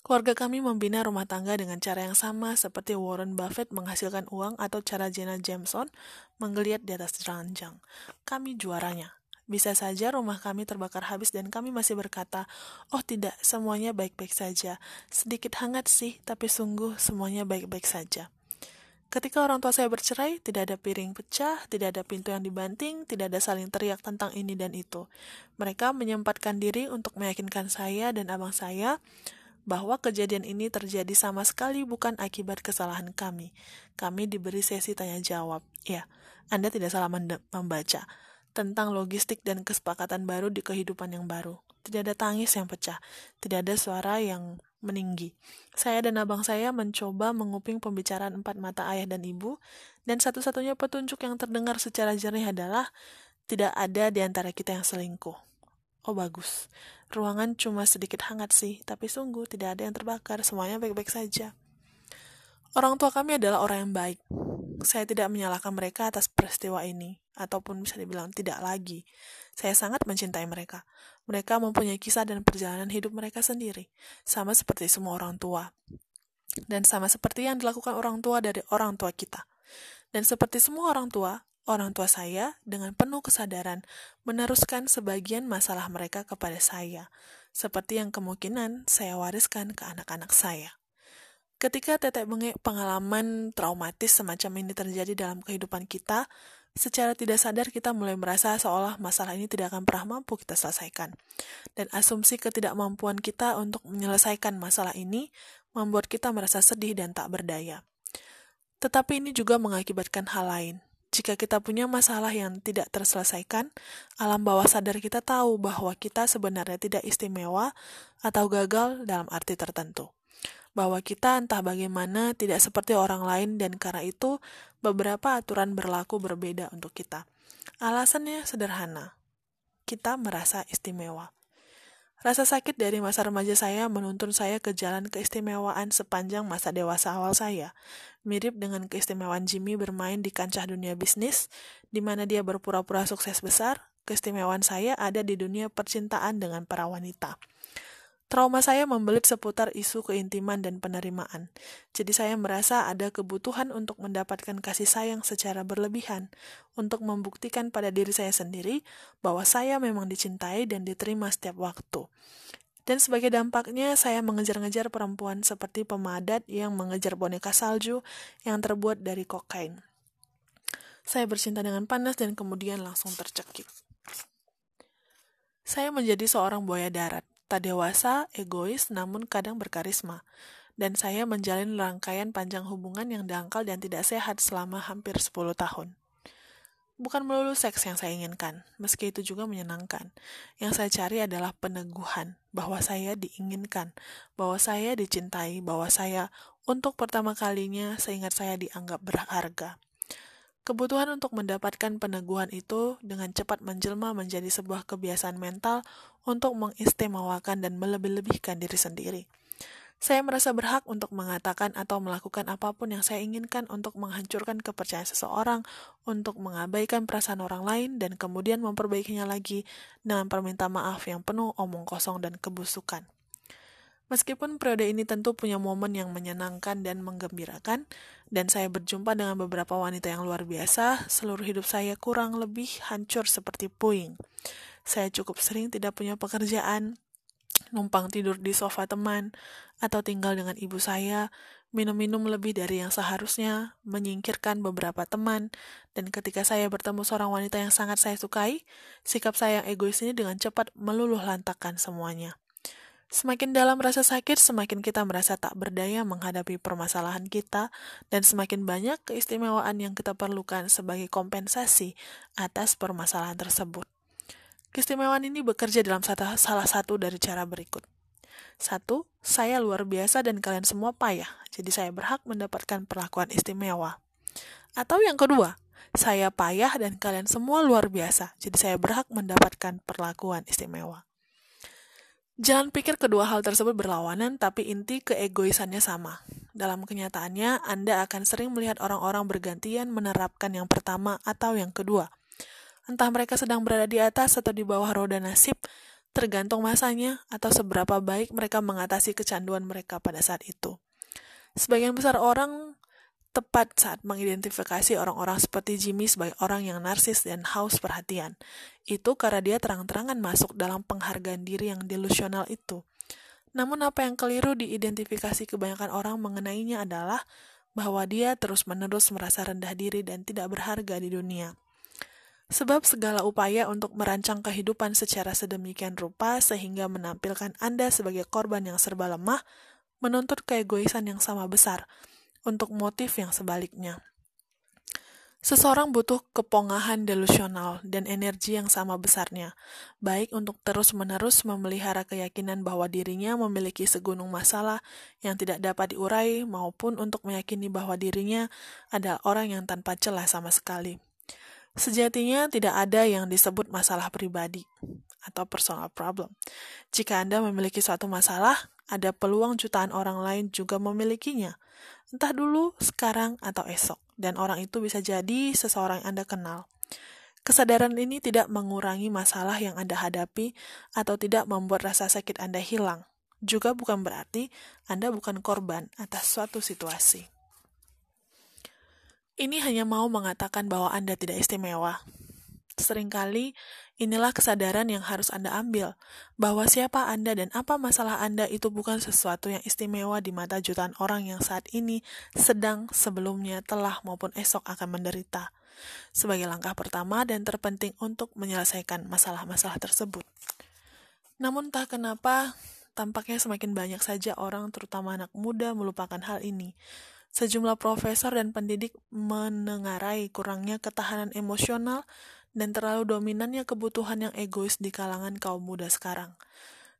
Keluarga kami membina rumah tangga dengan cara yang sama seperti Warren Buffett menghasilkan uang atau cara Jenna Jameson menggeliat di atas ranjang. Kami juaranya. Bisa saja rumah kami terbakar habis dan kami masih berkata, "Oh, tidak, semuanya baik-baik saja. Sedikit hangat sih, tapi sungguh semuanya baik-baik saja." Ketika orang tua saya bercerai, tidak ada piring pecah, tidak ada pintu yang dibanting, tidak ada saling teriak tentang ini dan itu. Mereka menyempatkan diri untuk meyakinkan saya dan abang saya bahwa kejadian ini terjadi sama sekali bukan akibat kesalahan kami. Kami diberi sesi tanya jawab. Ya, Anda tidak salah membaca tentang logistik dan kesepakatan baru di kehidupan yang baru. Tidak ada tangis yang pecah, tidak ada suara yang meninggi. Saya dan abang saya mencoba menguping pembicaraan empat mata ayah dan ibu, dan satu-satunya petunjuk yang terdengar secara jernih adalah tidak ada di antara kita yang selingkuh. Oh bagus, ruangan cuma sedikit hangat sih, tapi sungguh tidak ada yang terbakar, semuanya baik-baik saja. Orang tua kami adalah orang yang baik. Saya tidak menyalahkan mereka atas peristiwa ini ataupun bisa dibilang tidak lagi. Saya sangat mencintai mereka. Mereka mempunyai kisah dan perjalanan hidup mereka sendiri, sama seperti semua orang tua. Dan sama seperti yang dilakukan orang tua dari orang tua kita. Dan seperti semua orang tua, orang tua saya dengan penuh kesadaran meneruskan sebagian masalah mereka kepada saya, seperti yang kemungkinan saya wariskan ke anak-anak saya. Ketika tetek bengek pengalaman traumatis semacam ini terjadi dalam kehidupan kita, secara tidak sadar kita mulai merasa seolah masalah ini tidak akan pernah mampu kita selesaikan. Dan asumsi ketidakmampuan kita untuk menyelesaikan masalah ini membuat kita merasa sedih dan tak berdaya. Tetapi ini juga mengakibatkan hal lain. Jika kita punya masalah yang tidak terselesaikan, alam bawah sadar kita tahu bahwa kita sebenarnya tidak istimewa atau gagal dalam arti tertentu. Bahwa kita entah bagaimana tidak seperti orang lain dan karena itu beberapa aturan berlaku berbeda untuk kita. Alasannya sederhana. Kita merasa istimewa. Rasa sakit dari masa remaja saya menuntun saya ke jalan keistimewaan sepanjang masa dewasa awal saya. Mirip dengan keistimewaan Jimmy bermain di kancah dunia bisnis, di mana dia berpura-pura sukses besar, keistimewaan saya ada di dunia percintaan dengan para wanita. Trauma saya membelit seputar isu keintiman dan penerimaan. Jadi saya merasa ada kebutuhan untuk mendapatkan kasih sayang secara berlebihan, untuk membuktikan pada diri saya sendiri bahwa saya memang dicintai dan diterima setiap waktu. Dan sebagai dampaknya, saya mengejar-ngejar perempuan seperti pemadat yang mengejar boneka salju yang terbuat dari kokain. Saya bercinta dengan panas dan kemudian langsung tercekik. Saya menjadi seorang buaya darat tak dewasa, egois, namun kadang berkarisma. Dan saya menjalin rangkaian panjang hubungan yang dangkal dan tidak sehat selama hampir 10 tahun. Bukan melulu seks yang saya inginkan, meski itu juga menyenangkan. Yang saya cari adalah peneguhan bahwa saya diinginkan, bahwa saya dicintai, bahwa saya untuk pertama kalinya seingat saya dianggap berharga. Kebutuhan untuk mendapatkan peneguhan itu dengan cepat menjelma menjadi sebuah kebiasaan mental untuk mengistimewakan dan melebih-lebihkan diri sendiri. Saya merasa berhak untuk mengatakan atau melakukan apa pun yang saya inginkan untuk menghancurkan kepercayaan seseorang, untuk mengabaikan perasaan orang lain, dan kemudian memperbaikinya lagi dengan perminta maaf yang penuh omong kosong dan kebusukan. Meskipun periode ini tentu punya momen yang menyenangkan dan menggembirakan, dan saya berjumpa dengan beberapa wanita yang luar biasa, seluruh hidup saya kurang lebih hancur seperti puing. Saya cukup sering tidak punya pekerjaan, numpang tidur di sofa teman, atau tinggal dengan ibu saya, minum-minum lebih dari yang seharusnya, menyingkirkan beberapa teman, dan ketika saya bertemu seorang wanita yang sangat saya sukai, sikap saya yang egois ini dengan cepat meluluh lantakan semuanya. Semakin dalam rasa sakit, semakin kita merasa tak berdaya menghadapi permasalahan kita, dan semakin banyak keistimewaan yang kita perlukan sebagai kompensasi atas permasalahan tersebut. Keistimewaan ini bekerja dalam salah satu dari cara berikut. Satu, saya luar biasa dan kalian semua payah, jadi saya berhak mendapatkan perlakuan istimewa. Atau yang kedua, saya payah dan kalian semua luar biasa, jadi saya berhak mendapatkan perlakuan istimewa. Jangan pikir kedua hal tersebut berlawanan, tapi inti keegoisannya sama. Dalam kenyataannya, Anda akan sering melihat orang-orang bergantian menerapkan yang pertama atau yang kedua. Entah mereka sedang berada di atas atau di bawah roda nasib, tergantung masanya atau seberapa baik mereka mengatasi kecanduan mereka pada saat itu. Sebagian besar orang tepat saat mengidentifikasi orang-orang seperti Jimmy sebagai orang yang narsis dan haus perhatian. Itu karena dia terang-terangan masuk dalam penghargaan diri yang delusional itu. Namun apa yang keliru diidentifikasi kebanyakan orang mengenainya adalah bahwa dia terus-menerus merasa rendah diri dan tidak berharga di dunia. Sebab segala upaya untuk merancang kehidupan secara sedemikian rupa sehingga menampilkan Anda sebagai korban yang serba lemah menuntut keegoisan yang sama besar, untuk motif yang sebaliknya. Seseorang butuh kepongahan delusional dan energi yang sama besarnya, baik untuk terus-menerus memelihara keyakinan bahwa dirinya memiliki segunung masalah yang tidak dapat diurai, maupun untuk meyakini bahwa dirinya adalah orang yang tanpa celah sama sekali. Sejatinya tidak ada yang disebut masalah pribadi atau personal problem. Jika Anda memiliki suatu masalah, ada peluang jutaan orang lain juga memilikinya entah dulu, sekarang, atau esok, dan orang itu bisa jadi seseorang yang Anda kenal. Kesadaran ini tidak mengurangi masalah yang Anda hadapi atau tidak membuat rasa sakit Anda hilang. Juga bukan berarti Anda bukan korban atas suatu situasi. Ini hanya mau mengatakan bahwa Anda tidak istimewa. Seringkali Inilah kesadaran yang harus Anda ambil, bahwa siapa Anda dan apa masalah Anda itu bukan sesuatu yang istimewa di mata jutaan orang yang saat ini sedang, sebelumnya, telah maupun esok akan menderita. Sebagai langkah pertama dan terpenting untuk menyelesaikan masalah-masalah tersebut. Namun tak kenapa, tampaknya semakin banyak saja orang, terutama anak muda, melupakan hal ini. Sejumlah profesor dan pendidik menengarai kurangnya ketahanan emosional dan terlalu dominannya kebutuhan yang egois di kalangan kaum muda sekarang.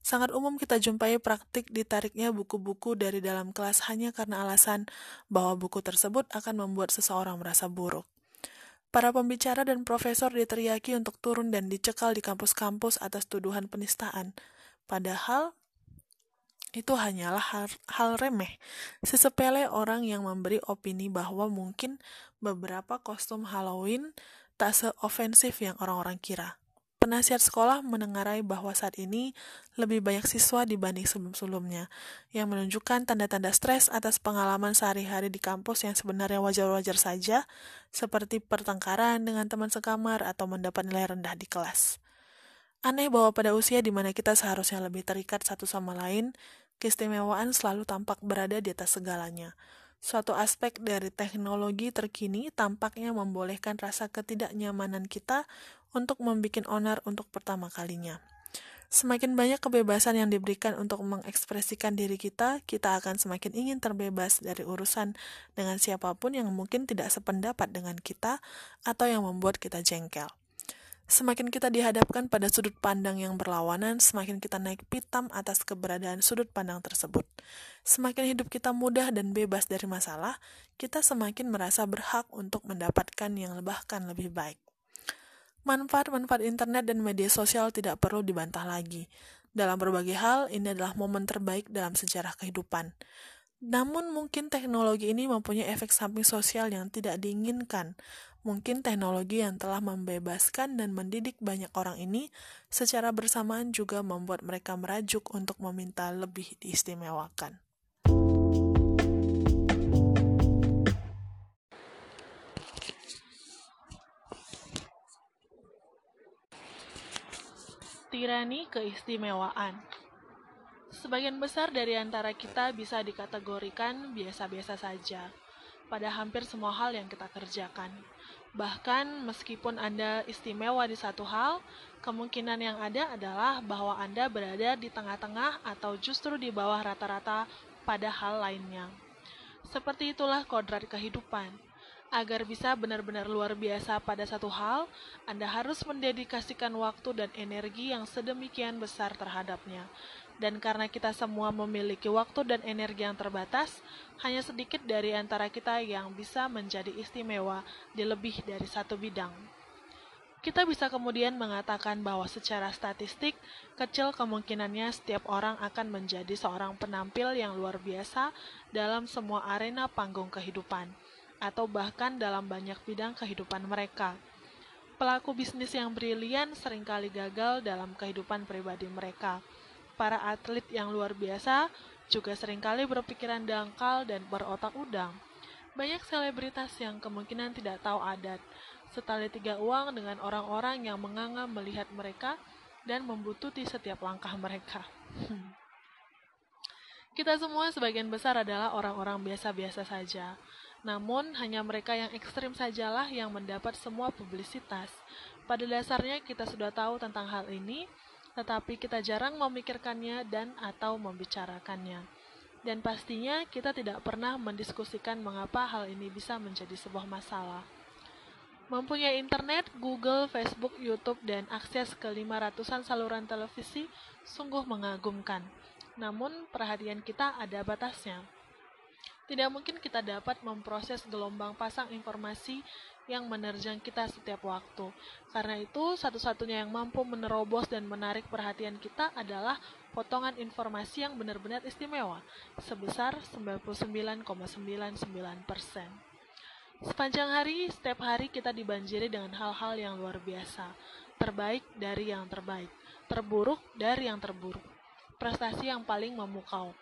Sangat umum kita jumpai praktik ditariknya buku-buku dari dalam kelas hanya karena alasan bahwa buku tersebut akan membuat seseorang merasa buruk. Para pembicara dan profesor diteriaki untuk turun dan dicekal di kampus-kampus atas tuduhan penistaan. Padahal itu hanyalah hal, hal remeh. Sesepele orang yang memberi opini bahwa mungkin beberapa kostum Halloween tak seofensif yang orang-orang kira. Penasihat sekolah menengarai bahwa saat ini lebih banyak siswa dibanding sebelum-sebelumnya, yang menunjukkan tanda-tanda stres atas pengalaman sehari-hari di kampus yang sebenarnya wajar-wajar saja, seperti pertengkaran dengan teman sekamar atau mendapat nilai rendah di kelas. Aneh bahwa pada usia di mana kita seharusnya lebih terikat satu sama lain, keistimewaan selalu tampak berada di atas segalanya. Suatu aspek dari teknologi terkini tampaknya membolehkan rasa ketidaknyamanan kita untuk membuat onar untuk pertama kalinya. Semakin banyak kebebasan yang diberikan untuk mengekspresikan diri kita, kita akan semakin ingin terbebas dari urusan dengan siapa pun yang mungkin tidak sependapat dengan kita atau yang membuat kita jengkel. Semakin kita dihadapkan pada sudut pandang yang berlawanan, semakin kita naik pitam atas keberadaan sudut pandang tersebut. Semakin hidup kita mudah dan bebas dari masalah, kita semakin merasa berhak untuk mendapatkan yang bahkan lebih baik. Manfaat-manfaat internet dan media sosial tidak perlu dibantah lagi. Dalam berbagai hal, ini adalah momen terbaik dalam sejarah kehidupan. Namun mungkin teknologi ini mempunyai efek samping sosial yang tidak diinginkan, Mungkin teknologi yang telah membebaskan dan mendidik banyak orang ini secara bersamaan juga membuat mereka merajuk untuk meminta lebih diistimewakan. Tirani keistimewaan Sebagian besar dari antara kita bisa dikategorikan biasa-biasa saja pada hampir semua hal yang kita kerjakan. Bahkan meskipun Anda istimewa di satu hal, kemungkinan yang ada adalah bahwa Anda berada di tengah-tengah atau justru di bawah rata-rata pada hal lainnya. Seperti itulah kodrat kehidupan. Agar bisa benar-benar luar biasa pada satu hal, Anda harus mendedikasikan waktu dan energi yang sedemikian besar terhadapnya. Dan karena kita semua memiliki waktu dan energi yang terbatas, hanya sedikit dari antara kita yang bisa menjadi istimewa di lebih dari satu bidang. Kita bisa kemudian mengatakan bahwa secara statistik, kecil kemungkinannya setiap orang akan menjadi seorang penampil yang luar biasa dalam semua arena panggung kehidupan, atau bahkan dalam banyak bidang kehidupan mereka. Pelaku bisnis yang brilian sering kali gagal dalam kehidupan pribadi mereka para atlet yang luar biasa juga sering kali berpikiran dangkal dan berotak udang. Banyak selebritas yang kemungkinan tidak tahu adat, setali tiga uang dengan orang-orang yang menganga melihat mereka dan membututi setiap langkah mereka. Kita semua sebagian besar adalah orang-orang biasa-biasa saja. Namun, hanya mereka yang ekstrim sajalah yang mendapat semua publisitas. Pada dasarnya, kita sudah tahu tentang hal ini, tetapi kita jarang memikirkannya dan atau membicarakannya. Dan pastinya kita tidak pernah mendiskusikan mengapa hal ini bisa menjadi sebuah masalah. Mempunyai internet, Google, Facebook, YouTube, dan akses ke 500-an saluran televisi sungguh mengagumkan. Namun, perhatian kita ada batasnya. Tidak mungkin kita dapat memproses gelombang pasang informasi yang menerjang kita setiap waktu. Karena itu, satu-satunya yang mampu menerobos dan menarik perhatian kita adalah potongan informasi yang benar-benar istimewa, sebesar 99,99%. Sepanjang hari, setiap hari kita dibanjiri dengan hal-hal yang luar biasa, terbaik dari yang terbaik, terburuk dari yang terburuk, prestasi yang paling memukau,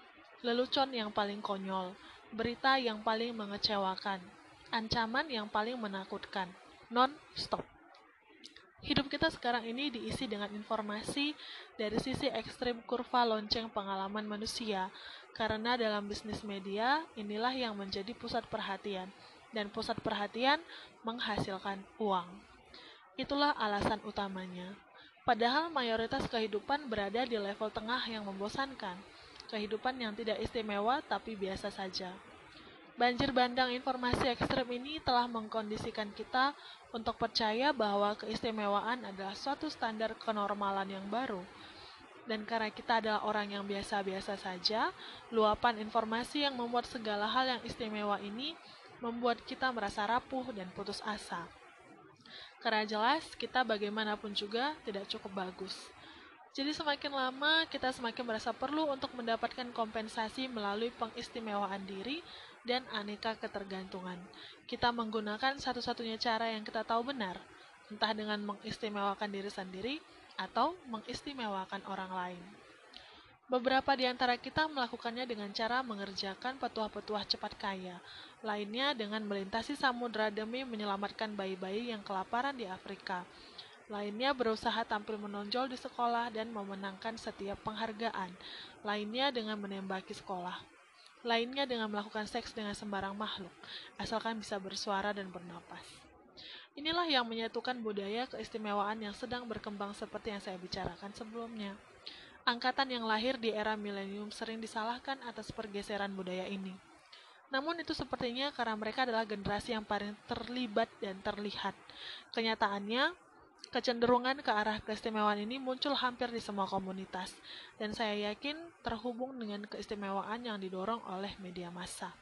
lelucon yang paling konyol, berita yang paling mengecewakan, ancaman yang paling menakutkan, non-stop. Hidup kita sekarang ini diisi dengan informasi dari sisi ekstrim kurva lonceng pengalaman manusia, karena dalam bisnis media inilah yang menjadi pusat perhatian, dan pusat perhatian menghasilkan uang. Itulah alasan utamanya. Padahal mayoritas kehidupan berada di level tengah yang membosankan kehidupan yang tidak istimewa tapi biasa saja. Banjir bandang informasi ekstrem ini telah mengkondisikan kita untuk percaya bahwa keistimewaan adalah suatu standar kenormalan yang baru. Dan karena kita adalah orang yang biasa-biasa saja, luapan informasi yang membuat segala hal yang istimewa ini membuat kita merasa rapuh dan putus asa. Karena jelas, kita bagaimanapun juga tidak cukup bagus. Jadi semakin lama kita semakin merasa perlu untuk mendapatkan kompensasi melalui pengistimewaan diri dan aneka ketergantungan. Kita menggunakan satu-satunya cara yang kita tahu benar, entah dengan mengistimewakan diri sendiri atau mengistimewakan orang lain. Beberapa di antara kita melakukannya dengan cara mengerjakan petuah-petuah cepat kaya, lainnya dengan melintasi samudera demi menyelamatkan bayi-bayi yang kelaparan di Afrika. Lainnya berusaha tampil menonjol di sekolah dan memenangkan setiap penghargaan. Lainnya dengan menembaki sekolah lainnya dengan melakukan seks dengan sembarang makhluk, asalkan bisa bersuara dan bernapas. Inilah yang menyatukan budaya keistimewaan yang sedang berkembang seperti yang saya bicarakan sebelumnya. Angkatan yang lahir di era milenium sering disalahkan atas pergeseran budaya ini. Namun itu sepertinya karena mereka adalah generasi yang paling terlibat dan terlihat. Kenyataannya, Kecenderungan ke arah keistimewaan ini muncul hampir di semua komunitas, dan saya yakin terhubung dengan keistimewaan yang didorong oleh media massa.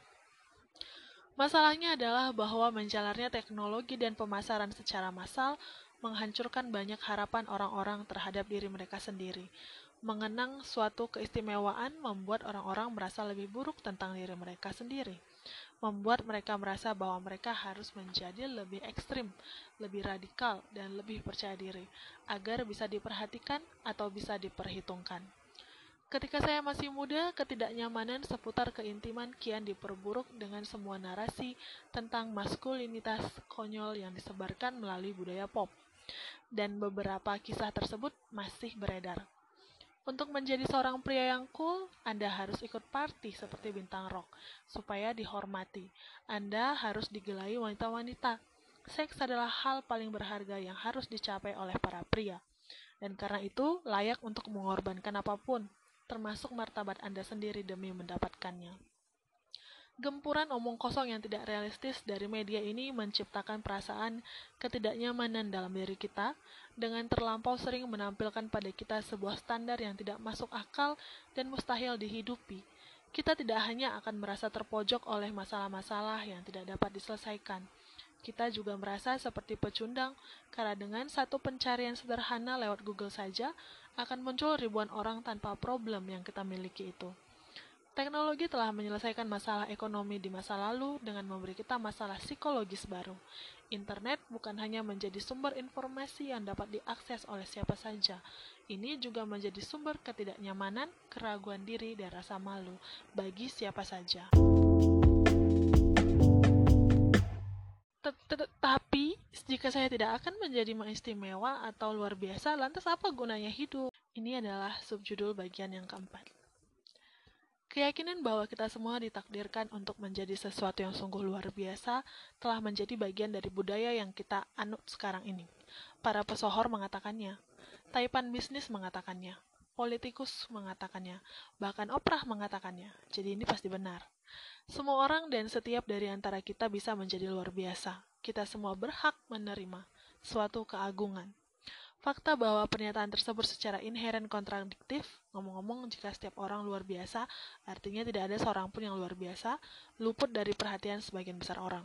Masalahnya adalah bahwa menjalarnya teknologi dan pemasaran secara massal menghancurkan banyak harapan orang-orang terhadap diri mereka sendiri. Mengenang suatu keistimewaan membuat orang-orang merasa lebih buruk tentang diri mereka sendiri membuat mereka merasa bahwa mereka harus menjadi lebih ekstrim, lebih radikal, dan lebih percaya diri, agar bisa diperhatikan atau bisa diperhitungkan. Ketika saya masih muda, ketidaknyamanan seputar keintiman kian diperburuk dengan semua narasi tentang maskulinitas konyol yang disebarkan melalui budaya pop. Dan beberapa kisah tersebut masih beredar. Untuk menjadi seorang pria yang cool, Anda harus ikut party seperti bintang rock, supaya dihormati. Anda harus digelai wanita-wanita. Seks adalah hal paling berharga yang harus dicapai oleh para pria. Dan karena itu, layak untuk mengorbankan apa pun, termasuk martabat Anda sendiri demi mendapatkannya. Gempuran omong kosong yang tidak realistis dari media ini menciptakan perasaan ketidaknyamanan dalam diri kita dengan terlampau sering menampilkan pada kita sebuah standar yang tidak masuk akal dan mustahil dihidupi. Kita tidak hanya akan merasa terpojok oleh masalah-masalah yang tidak dapat diselesaikan. Kita juga merasa seperti pecundang karena dengan satu pencarian sederhana lewat Google saja akan muncul ribuan orang tanpa problem yang kita miliki itu. Teknologi telah menyelesaikan masalah ekonomi di masa lalu dengan memberi kita masalah psikologis baru. Internet bukan hanya menjadi sumber informasi yang dapat diakses oleh siapa saja, ini juga menjadi sumber ketidaknyamanan, keraguan diri, dan rasa malu bagi siapa saja. Tetapi, jika saya tidak akan menjadi istimewa atau luar biasa, lantas apa gunanya hidup? Ini adalah subjudul bagian yang keempat. Keyakinan bahwa kita semua ditakdirkan untuk menjadi sesuatu yang sungguh luar biasa telah menjadi bagian dari budaya yang kita anut sekarang ini. Para pesohor mengatakannya, taipan bisnis mengatakannya, politikus mengatakannya, bahkan Oprah mengatakannya. Jadi ini pasti benar. Semua orang dan setiap dari antara kita bisa menjadi luar biasa. Kita semua berhak menerima suatu keagungan. Fakta bahwa pernyataan tersebut secara inheren kontradiktif, ngomong-ngomong jika setiap orang luar biasa, artinya tidak ada seorang pun yang luar biasa, luput dari perhatian sebagian besar orang.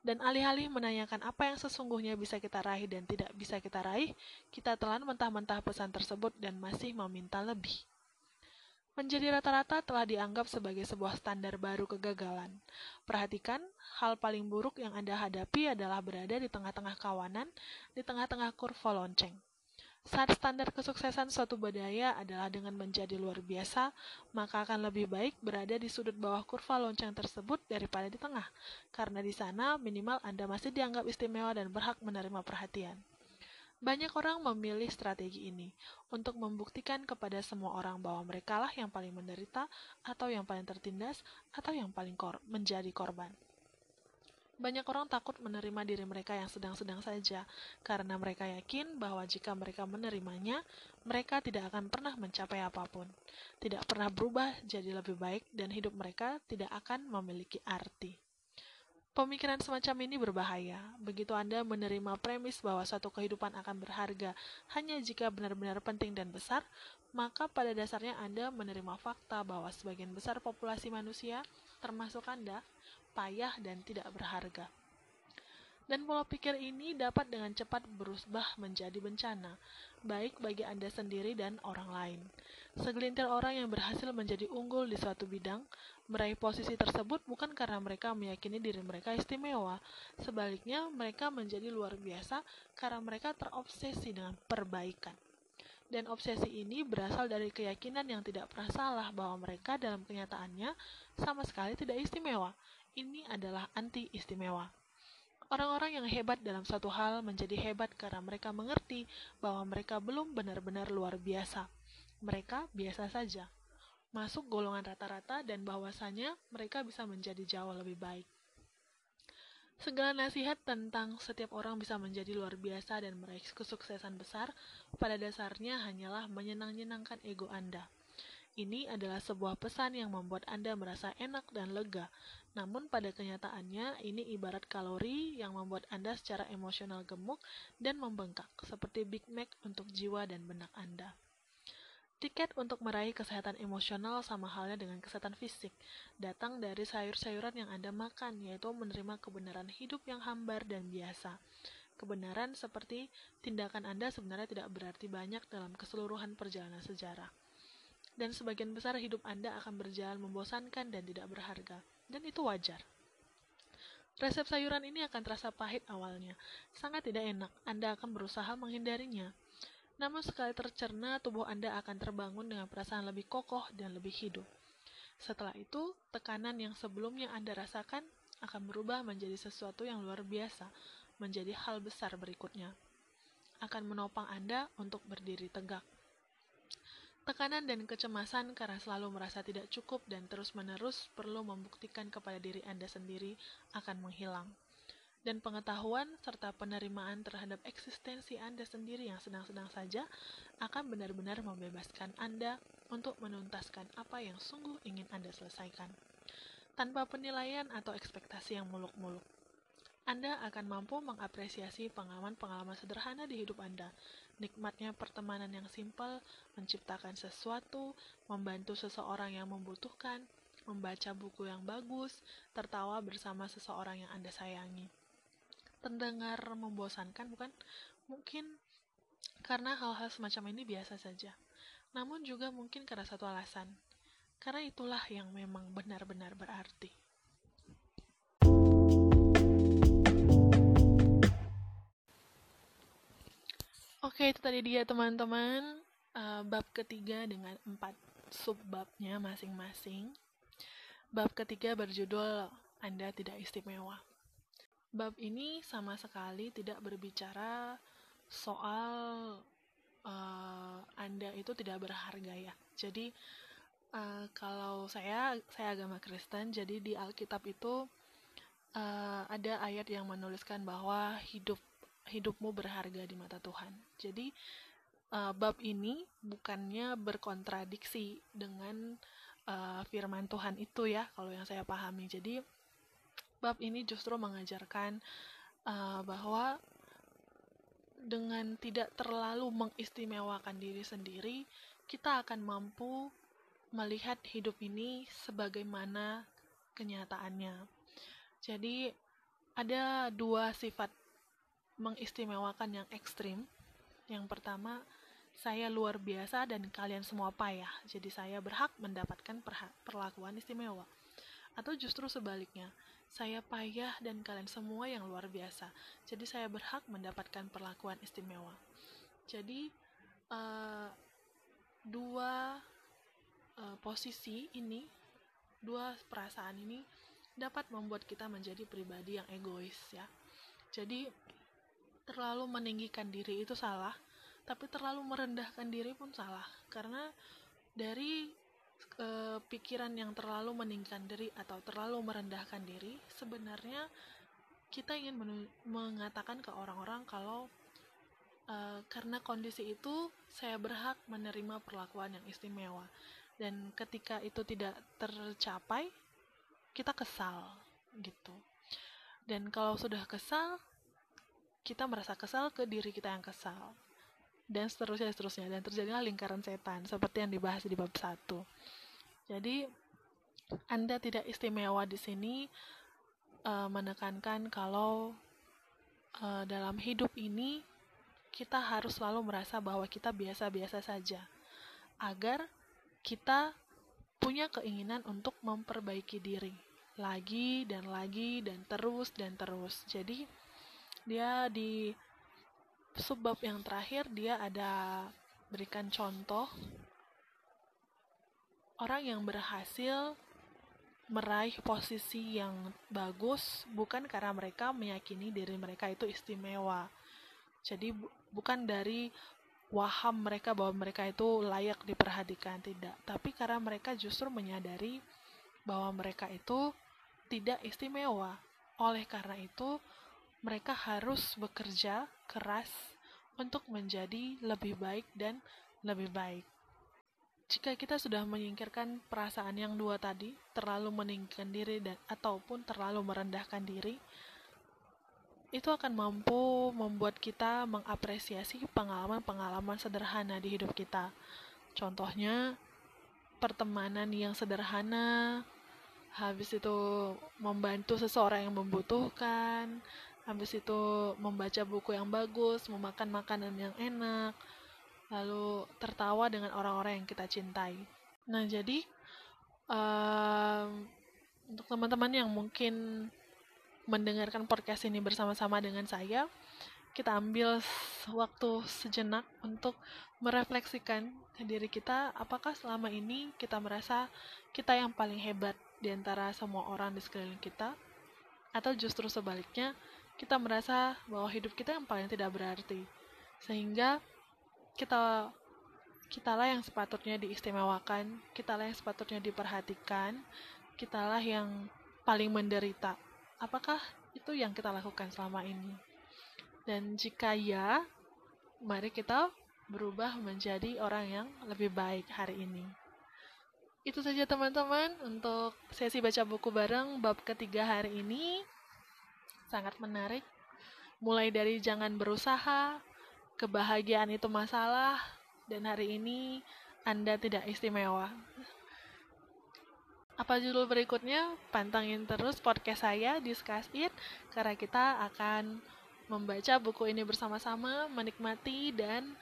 Dan alih-alih menanyakan apa yang sesungguhnya bisa kita raih dan tidak bisa kita raih, kita telan mentah-mentah pesan tersebut dan masih meminta lebih menjadi rata-rata telah dianggap sebagai sebuah standar baru kegagalan. Perhatikan, hal paling buruk yang Anda hadapi adalah berada di tengah-tengah kawanan, di tengah-tengah kurva lonceng. Saat standar kesuksesan suatu budaya adalah dengan menjadi luar biasa, maka akan lebih baik berada di sudut bawah kurva lonceng tersebut daripada di tengah, karena di sana minimal Anda masih dianggap istimewa dan berhak menerima perhatian. Banyak orang memilih strategi ini untuk membuktikan kepada semua orang bahwa merekalah yang paling menderita atau yang paling tertindas atau yang paling kor menjadi korban. Banyak orang takut menerima diri mereka yang sedang-sedang saja, karena mereka yakin bahwa jika mereka menerimanya, mereka tidak akan pernah mencapai apa pun, tidak pernah berubah jadi lebih baik, dan hidup mereka tidak akan memiliki arti. Pemikiran semacam ini berbahaya. Begitu Anda menerima premis bahwa suatu kehidupan akan berharga hanya jika benar-benar penting dan besar, maka pada dasarnya Anda menerima fakta bahwa sebagian besar populasi manusia, termasuk Anda, payah dan tidak berharga. Dan pola pikir ini dapat dengan cepat berubah menjadi bencana, baik bagi Anda sendiri dan orang lain. Segelintir orang yang berhasil menjadi unggul di suatu bidang, meraih posisi tersebut bukan karena mereka meyakini diri mereka istimewa. Sebaliknya, mereka menjadi luar biasa karena mereka terobsesi dengan perbaikan. Dan obsesi ini berasal dari keyakinan yang tidak pernah salah bahwa mereka dalam kenyataannya sama sekali tidak istimewa. Ini adalah anti-istimewa. Orang-orang yang hebat dalam suatu hal menjadi hebat karena mereka mengerti bahwa mereka belum benar-benar luar biasa. Mereka biasa saja, masuk golongan rata-rata dan bahwasanya mereka bisa menjadi jauh lebih baik. Segala nasihat tentang setiap orang bisa menjadi luar biasa dan meraih kesuksesan besar pada dasarnya hanyalah menyenang-nyenangkan ego Anda. Ini adalah sebuah pesan yang membuat Anda merasa enak dan lega. Namun pada kenyataannya, ini ibarat kalori yang membuat Anda secara emosional gemuk dan membengkak, seperti Big Mac untuk jiwa dan benak Anda. Tiket untuk meraih kesehatan emosional sama halnya dengan kesehatan fisik, datang dari sayur-sayuran yang Anda makan, yaitu menerima kebenaran hidup yang hambar dan biasa. Kebenaran seperti tindakan Anda sebenarnya tidak berarti banyak dalam keseluruhan perjalanan sejarah dan sebagian besar hidup Anda akan berjalan membosankan dan tidak berharga, dan itu wajar. Resep sayuran ini akan terasa pahit awalnya, sangat tidak enak, Anda akan berusaha menghindarinya. Namun sekali tercerna, tubuh Anda akan terbangun dengan perasaan lebih kokoh dan lebih hidup. Setelah itu, tekanan yang sebelumnya Anda rasakan akan berubah menjadi sesuatu yang luar biasa, menjadi hal besar berikutnya. Akan menopang Anda untuk berdiri tegak. Tekanan dan kecemasan karena selalu merasa tidak cukup dan terus-menerus perlu membuktikan kepada diri Anda sendiri akan menghilang. Dan pengetahuan serta penerimaan terhadap eksistensi Anda sendiri yang sedang-sedang saja akan benar-benar membebaskan Anda untuk menuntaskan apa yang sungguh ingin Anda selesaikan. Tanpa penilaian atau ekspektasi yang muluk-muluk. Anda akan mampu mengapresiasi pengalaman-pengalaman sederhana di hidup Anda. Nikmatnya pertemanan yang simpel, menciptakan sesuatu, membantu seseorang yang membutuhkan, membaca buku yang bagus, tertawa bersama seseorang yang Anda sayangi. Terdengar membosankan, bukan? Mungkin karena hal-hal semacam ini biasa saja. Namun juga mungkin karena satu alasan. Karena itulah yang memang benar-benar berarti. Oke, itu tadi dia teman-teman uh, bab ketiga dengan empat subbabnya masing-masing. Bab ketiga berjudul Anda Tidak Istimewa. Bab ini sama sekali tidak berbicara soal uh, Anda itu tidak berharga ya. Jadi uh, kalau saya saya agama Kristen, jadi di Alkitab itu uh, ada ayat yang menuliskan bahwa hidup hidupmu berharga di mata Tuhan. Jadi uh, bab ini bukannya berkontradiksi dengan uh, firman Tuhan itu ya, kalau yang saya pahami. Jadi bab ini justru mengajarkan uh, bahwa dengan tidak terlalu mengistimewakan diri sendiri, kita akan mampu melihat hidup ini sebagaimana kenyataannya. Jadi ada dua sifat mengistimewakan yang ekstrim. Yang pertama, saya luar biasa dan kalian semua payah, jadi saya berhak mendapatkan perlakuan istimewa. Atau justru sebaliknya, saya payah dan kalian semua yang luar biasa, jadi saya berhak mendapatkan perlakuan istimewa. Jadi, uh, dua uh, posisi ini, dua perasaan ini dapat membuat kita menjadi pribadi yang egois ya. Jadi terlalu meninggikan diri itu salah, tapi terlalu merendahkan diri pun salah. Karena dari e, pikiran yang terlalu meninggikan diri atau terlalu merendahkan diri, sebenarnya kita ingin mengatakan ke orang-orang kalau uh, karena kondisi itu saya berhak menerima perlakuan yang istimewa dan ketika itu tidak tercapai kita kesal gitu dan kalau sudah kesal kita merasa kesal ke diri kita yang kesal. Dan seterusnya seterusnya. Dan terjadilah lingkaran setan seperti yang dibahas di bab 1 jadi anda tidak istimewa di sini uh, menekankan kalau uh, dalam hidup ini kita harus selalu merasa bahwa kita biasa-biasa saja. Agar kita punya keinginan untuk memperbaiki diri. Lagi dan lagi dan terus dan terus. Jadi dia di subbab yang terakhir dia ada berikan contoh orang yang berhasil meraih posisi yang bagus bukan karena mereka meyakini diri mereka itu istimewa. Jadi bu bukan dari waham mereka bahwa mereka itu layak diperhatikan tidak, tapi karena mereka justru menyadari bahwa mereka itu tidak istimewa. Oleh karena itu, mereka harus bekerja keras untuk menjadi lebih baik dan lebih baik jika kita sudah menyingkirkan perasaan yang dua tadi, terlalu meninggikan diri dan ataupun terlalu merendahkan diri, itu akan mampu membuat kita mengapresiasi pengalaman-pengalaman sederhana di hidup kita. Contohnya, pertemanan yang sederhana, habis itu membantu seseorang yang membutuhkan, habis itu membaca buku yang bagus, memakan makanan yang enak, lalu tertawa dengan orang-orang yang kita cintai. Nah, jadi um, untuk teman-teman yang mungkin mendengarkan podcast ini bersama-sama dengan saya, kita ambil waktu sejenak untuk merefleksikan diri kita apakah selama ini kita merasa kita yang paling hebat di antara semua orang di sekeliling kita atau justru sebaliknya kita merasa bahwa hidup kita yang paling tidak berarti sehingga kita kitalah yang sepatutnya diistimewakan, kitalah yang sepatutnya diperhatikan, kitalah yang paling menderita. Apakah itu yang kita lakukan selama ini? Dan jika ya, mari kita berubah menjadi orang yang lebih baik hari ini. Itu saja teman-teman untuk sesi baca buku bareng bab ketiga hari ini. Sangat menarik. Mulai dari jangan berusaha, kebahagiaan itu masalah dan hari ini Anda tidak istimewa. Apa judul berikutnya? Pantangin terus podcast saya, Discuss It, karena kita akan membaca buku ini bersama-sama, menikmati, dan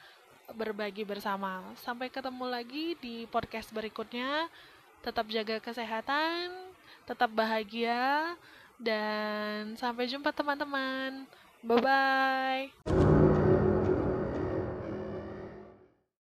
berbagi bersama. Sampai ketemu lagi di podcast berikutnya. Tetap jaga kesehatan, tetap bahagia, dan sampai jumpa teman-teman. Bye-bye.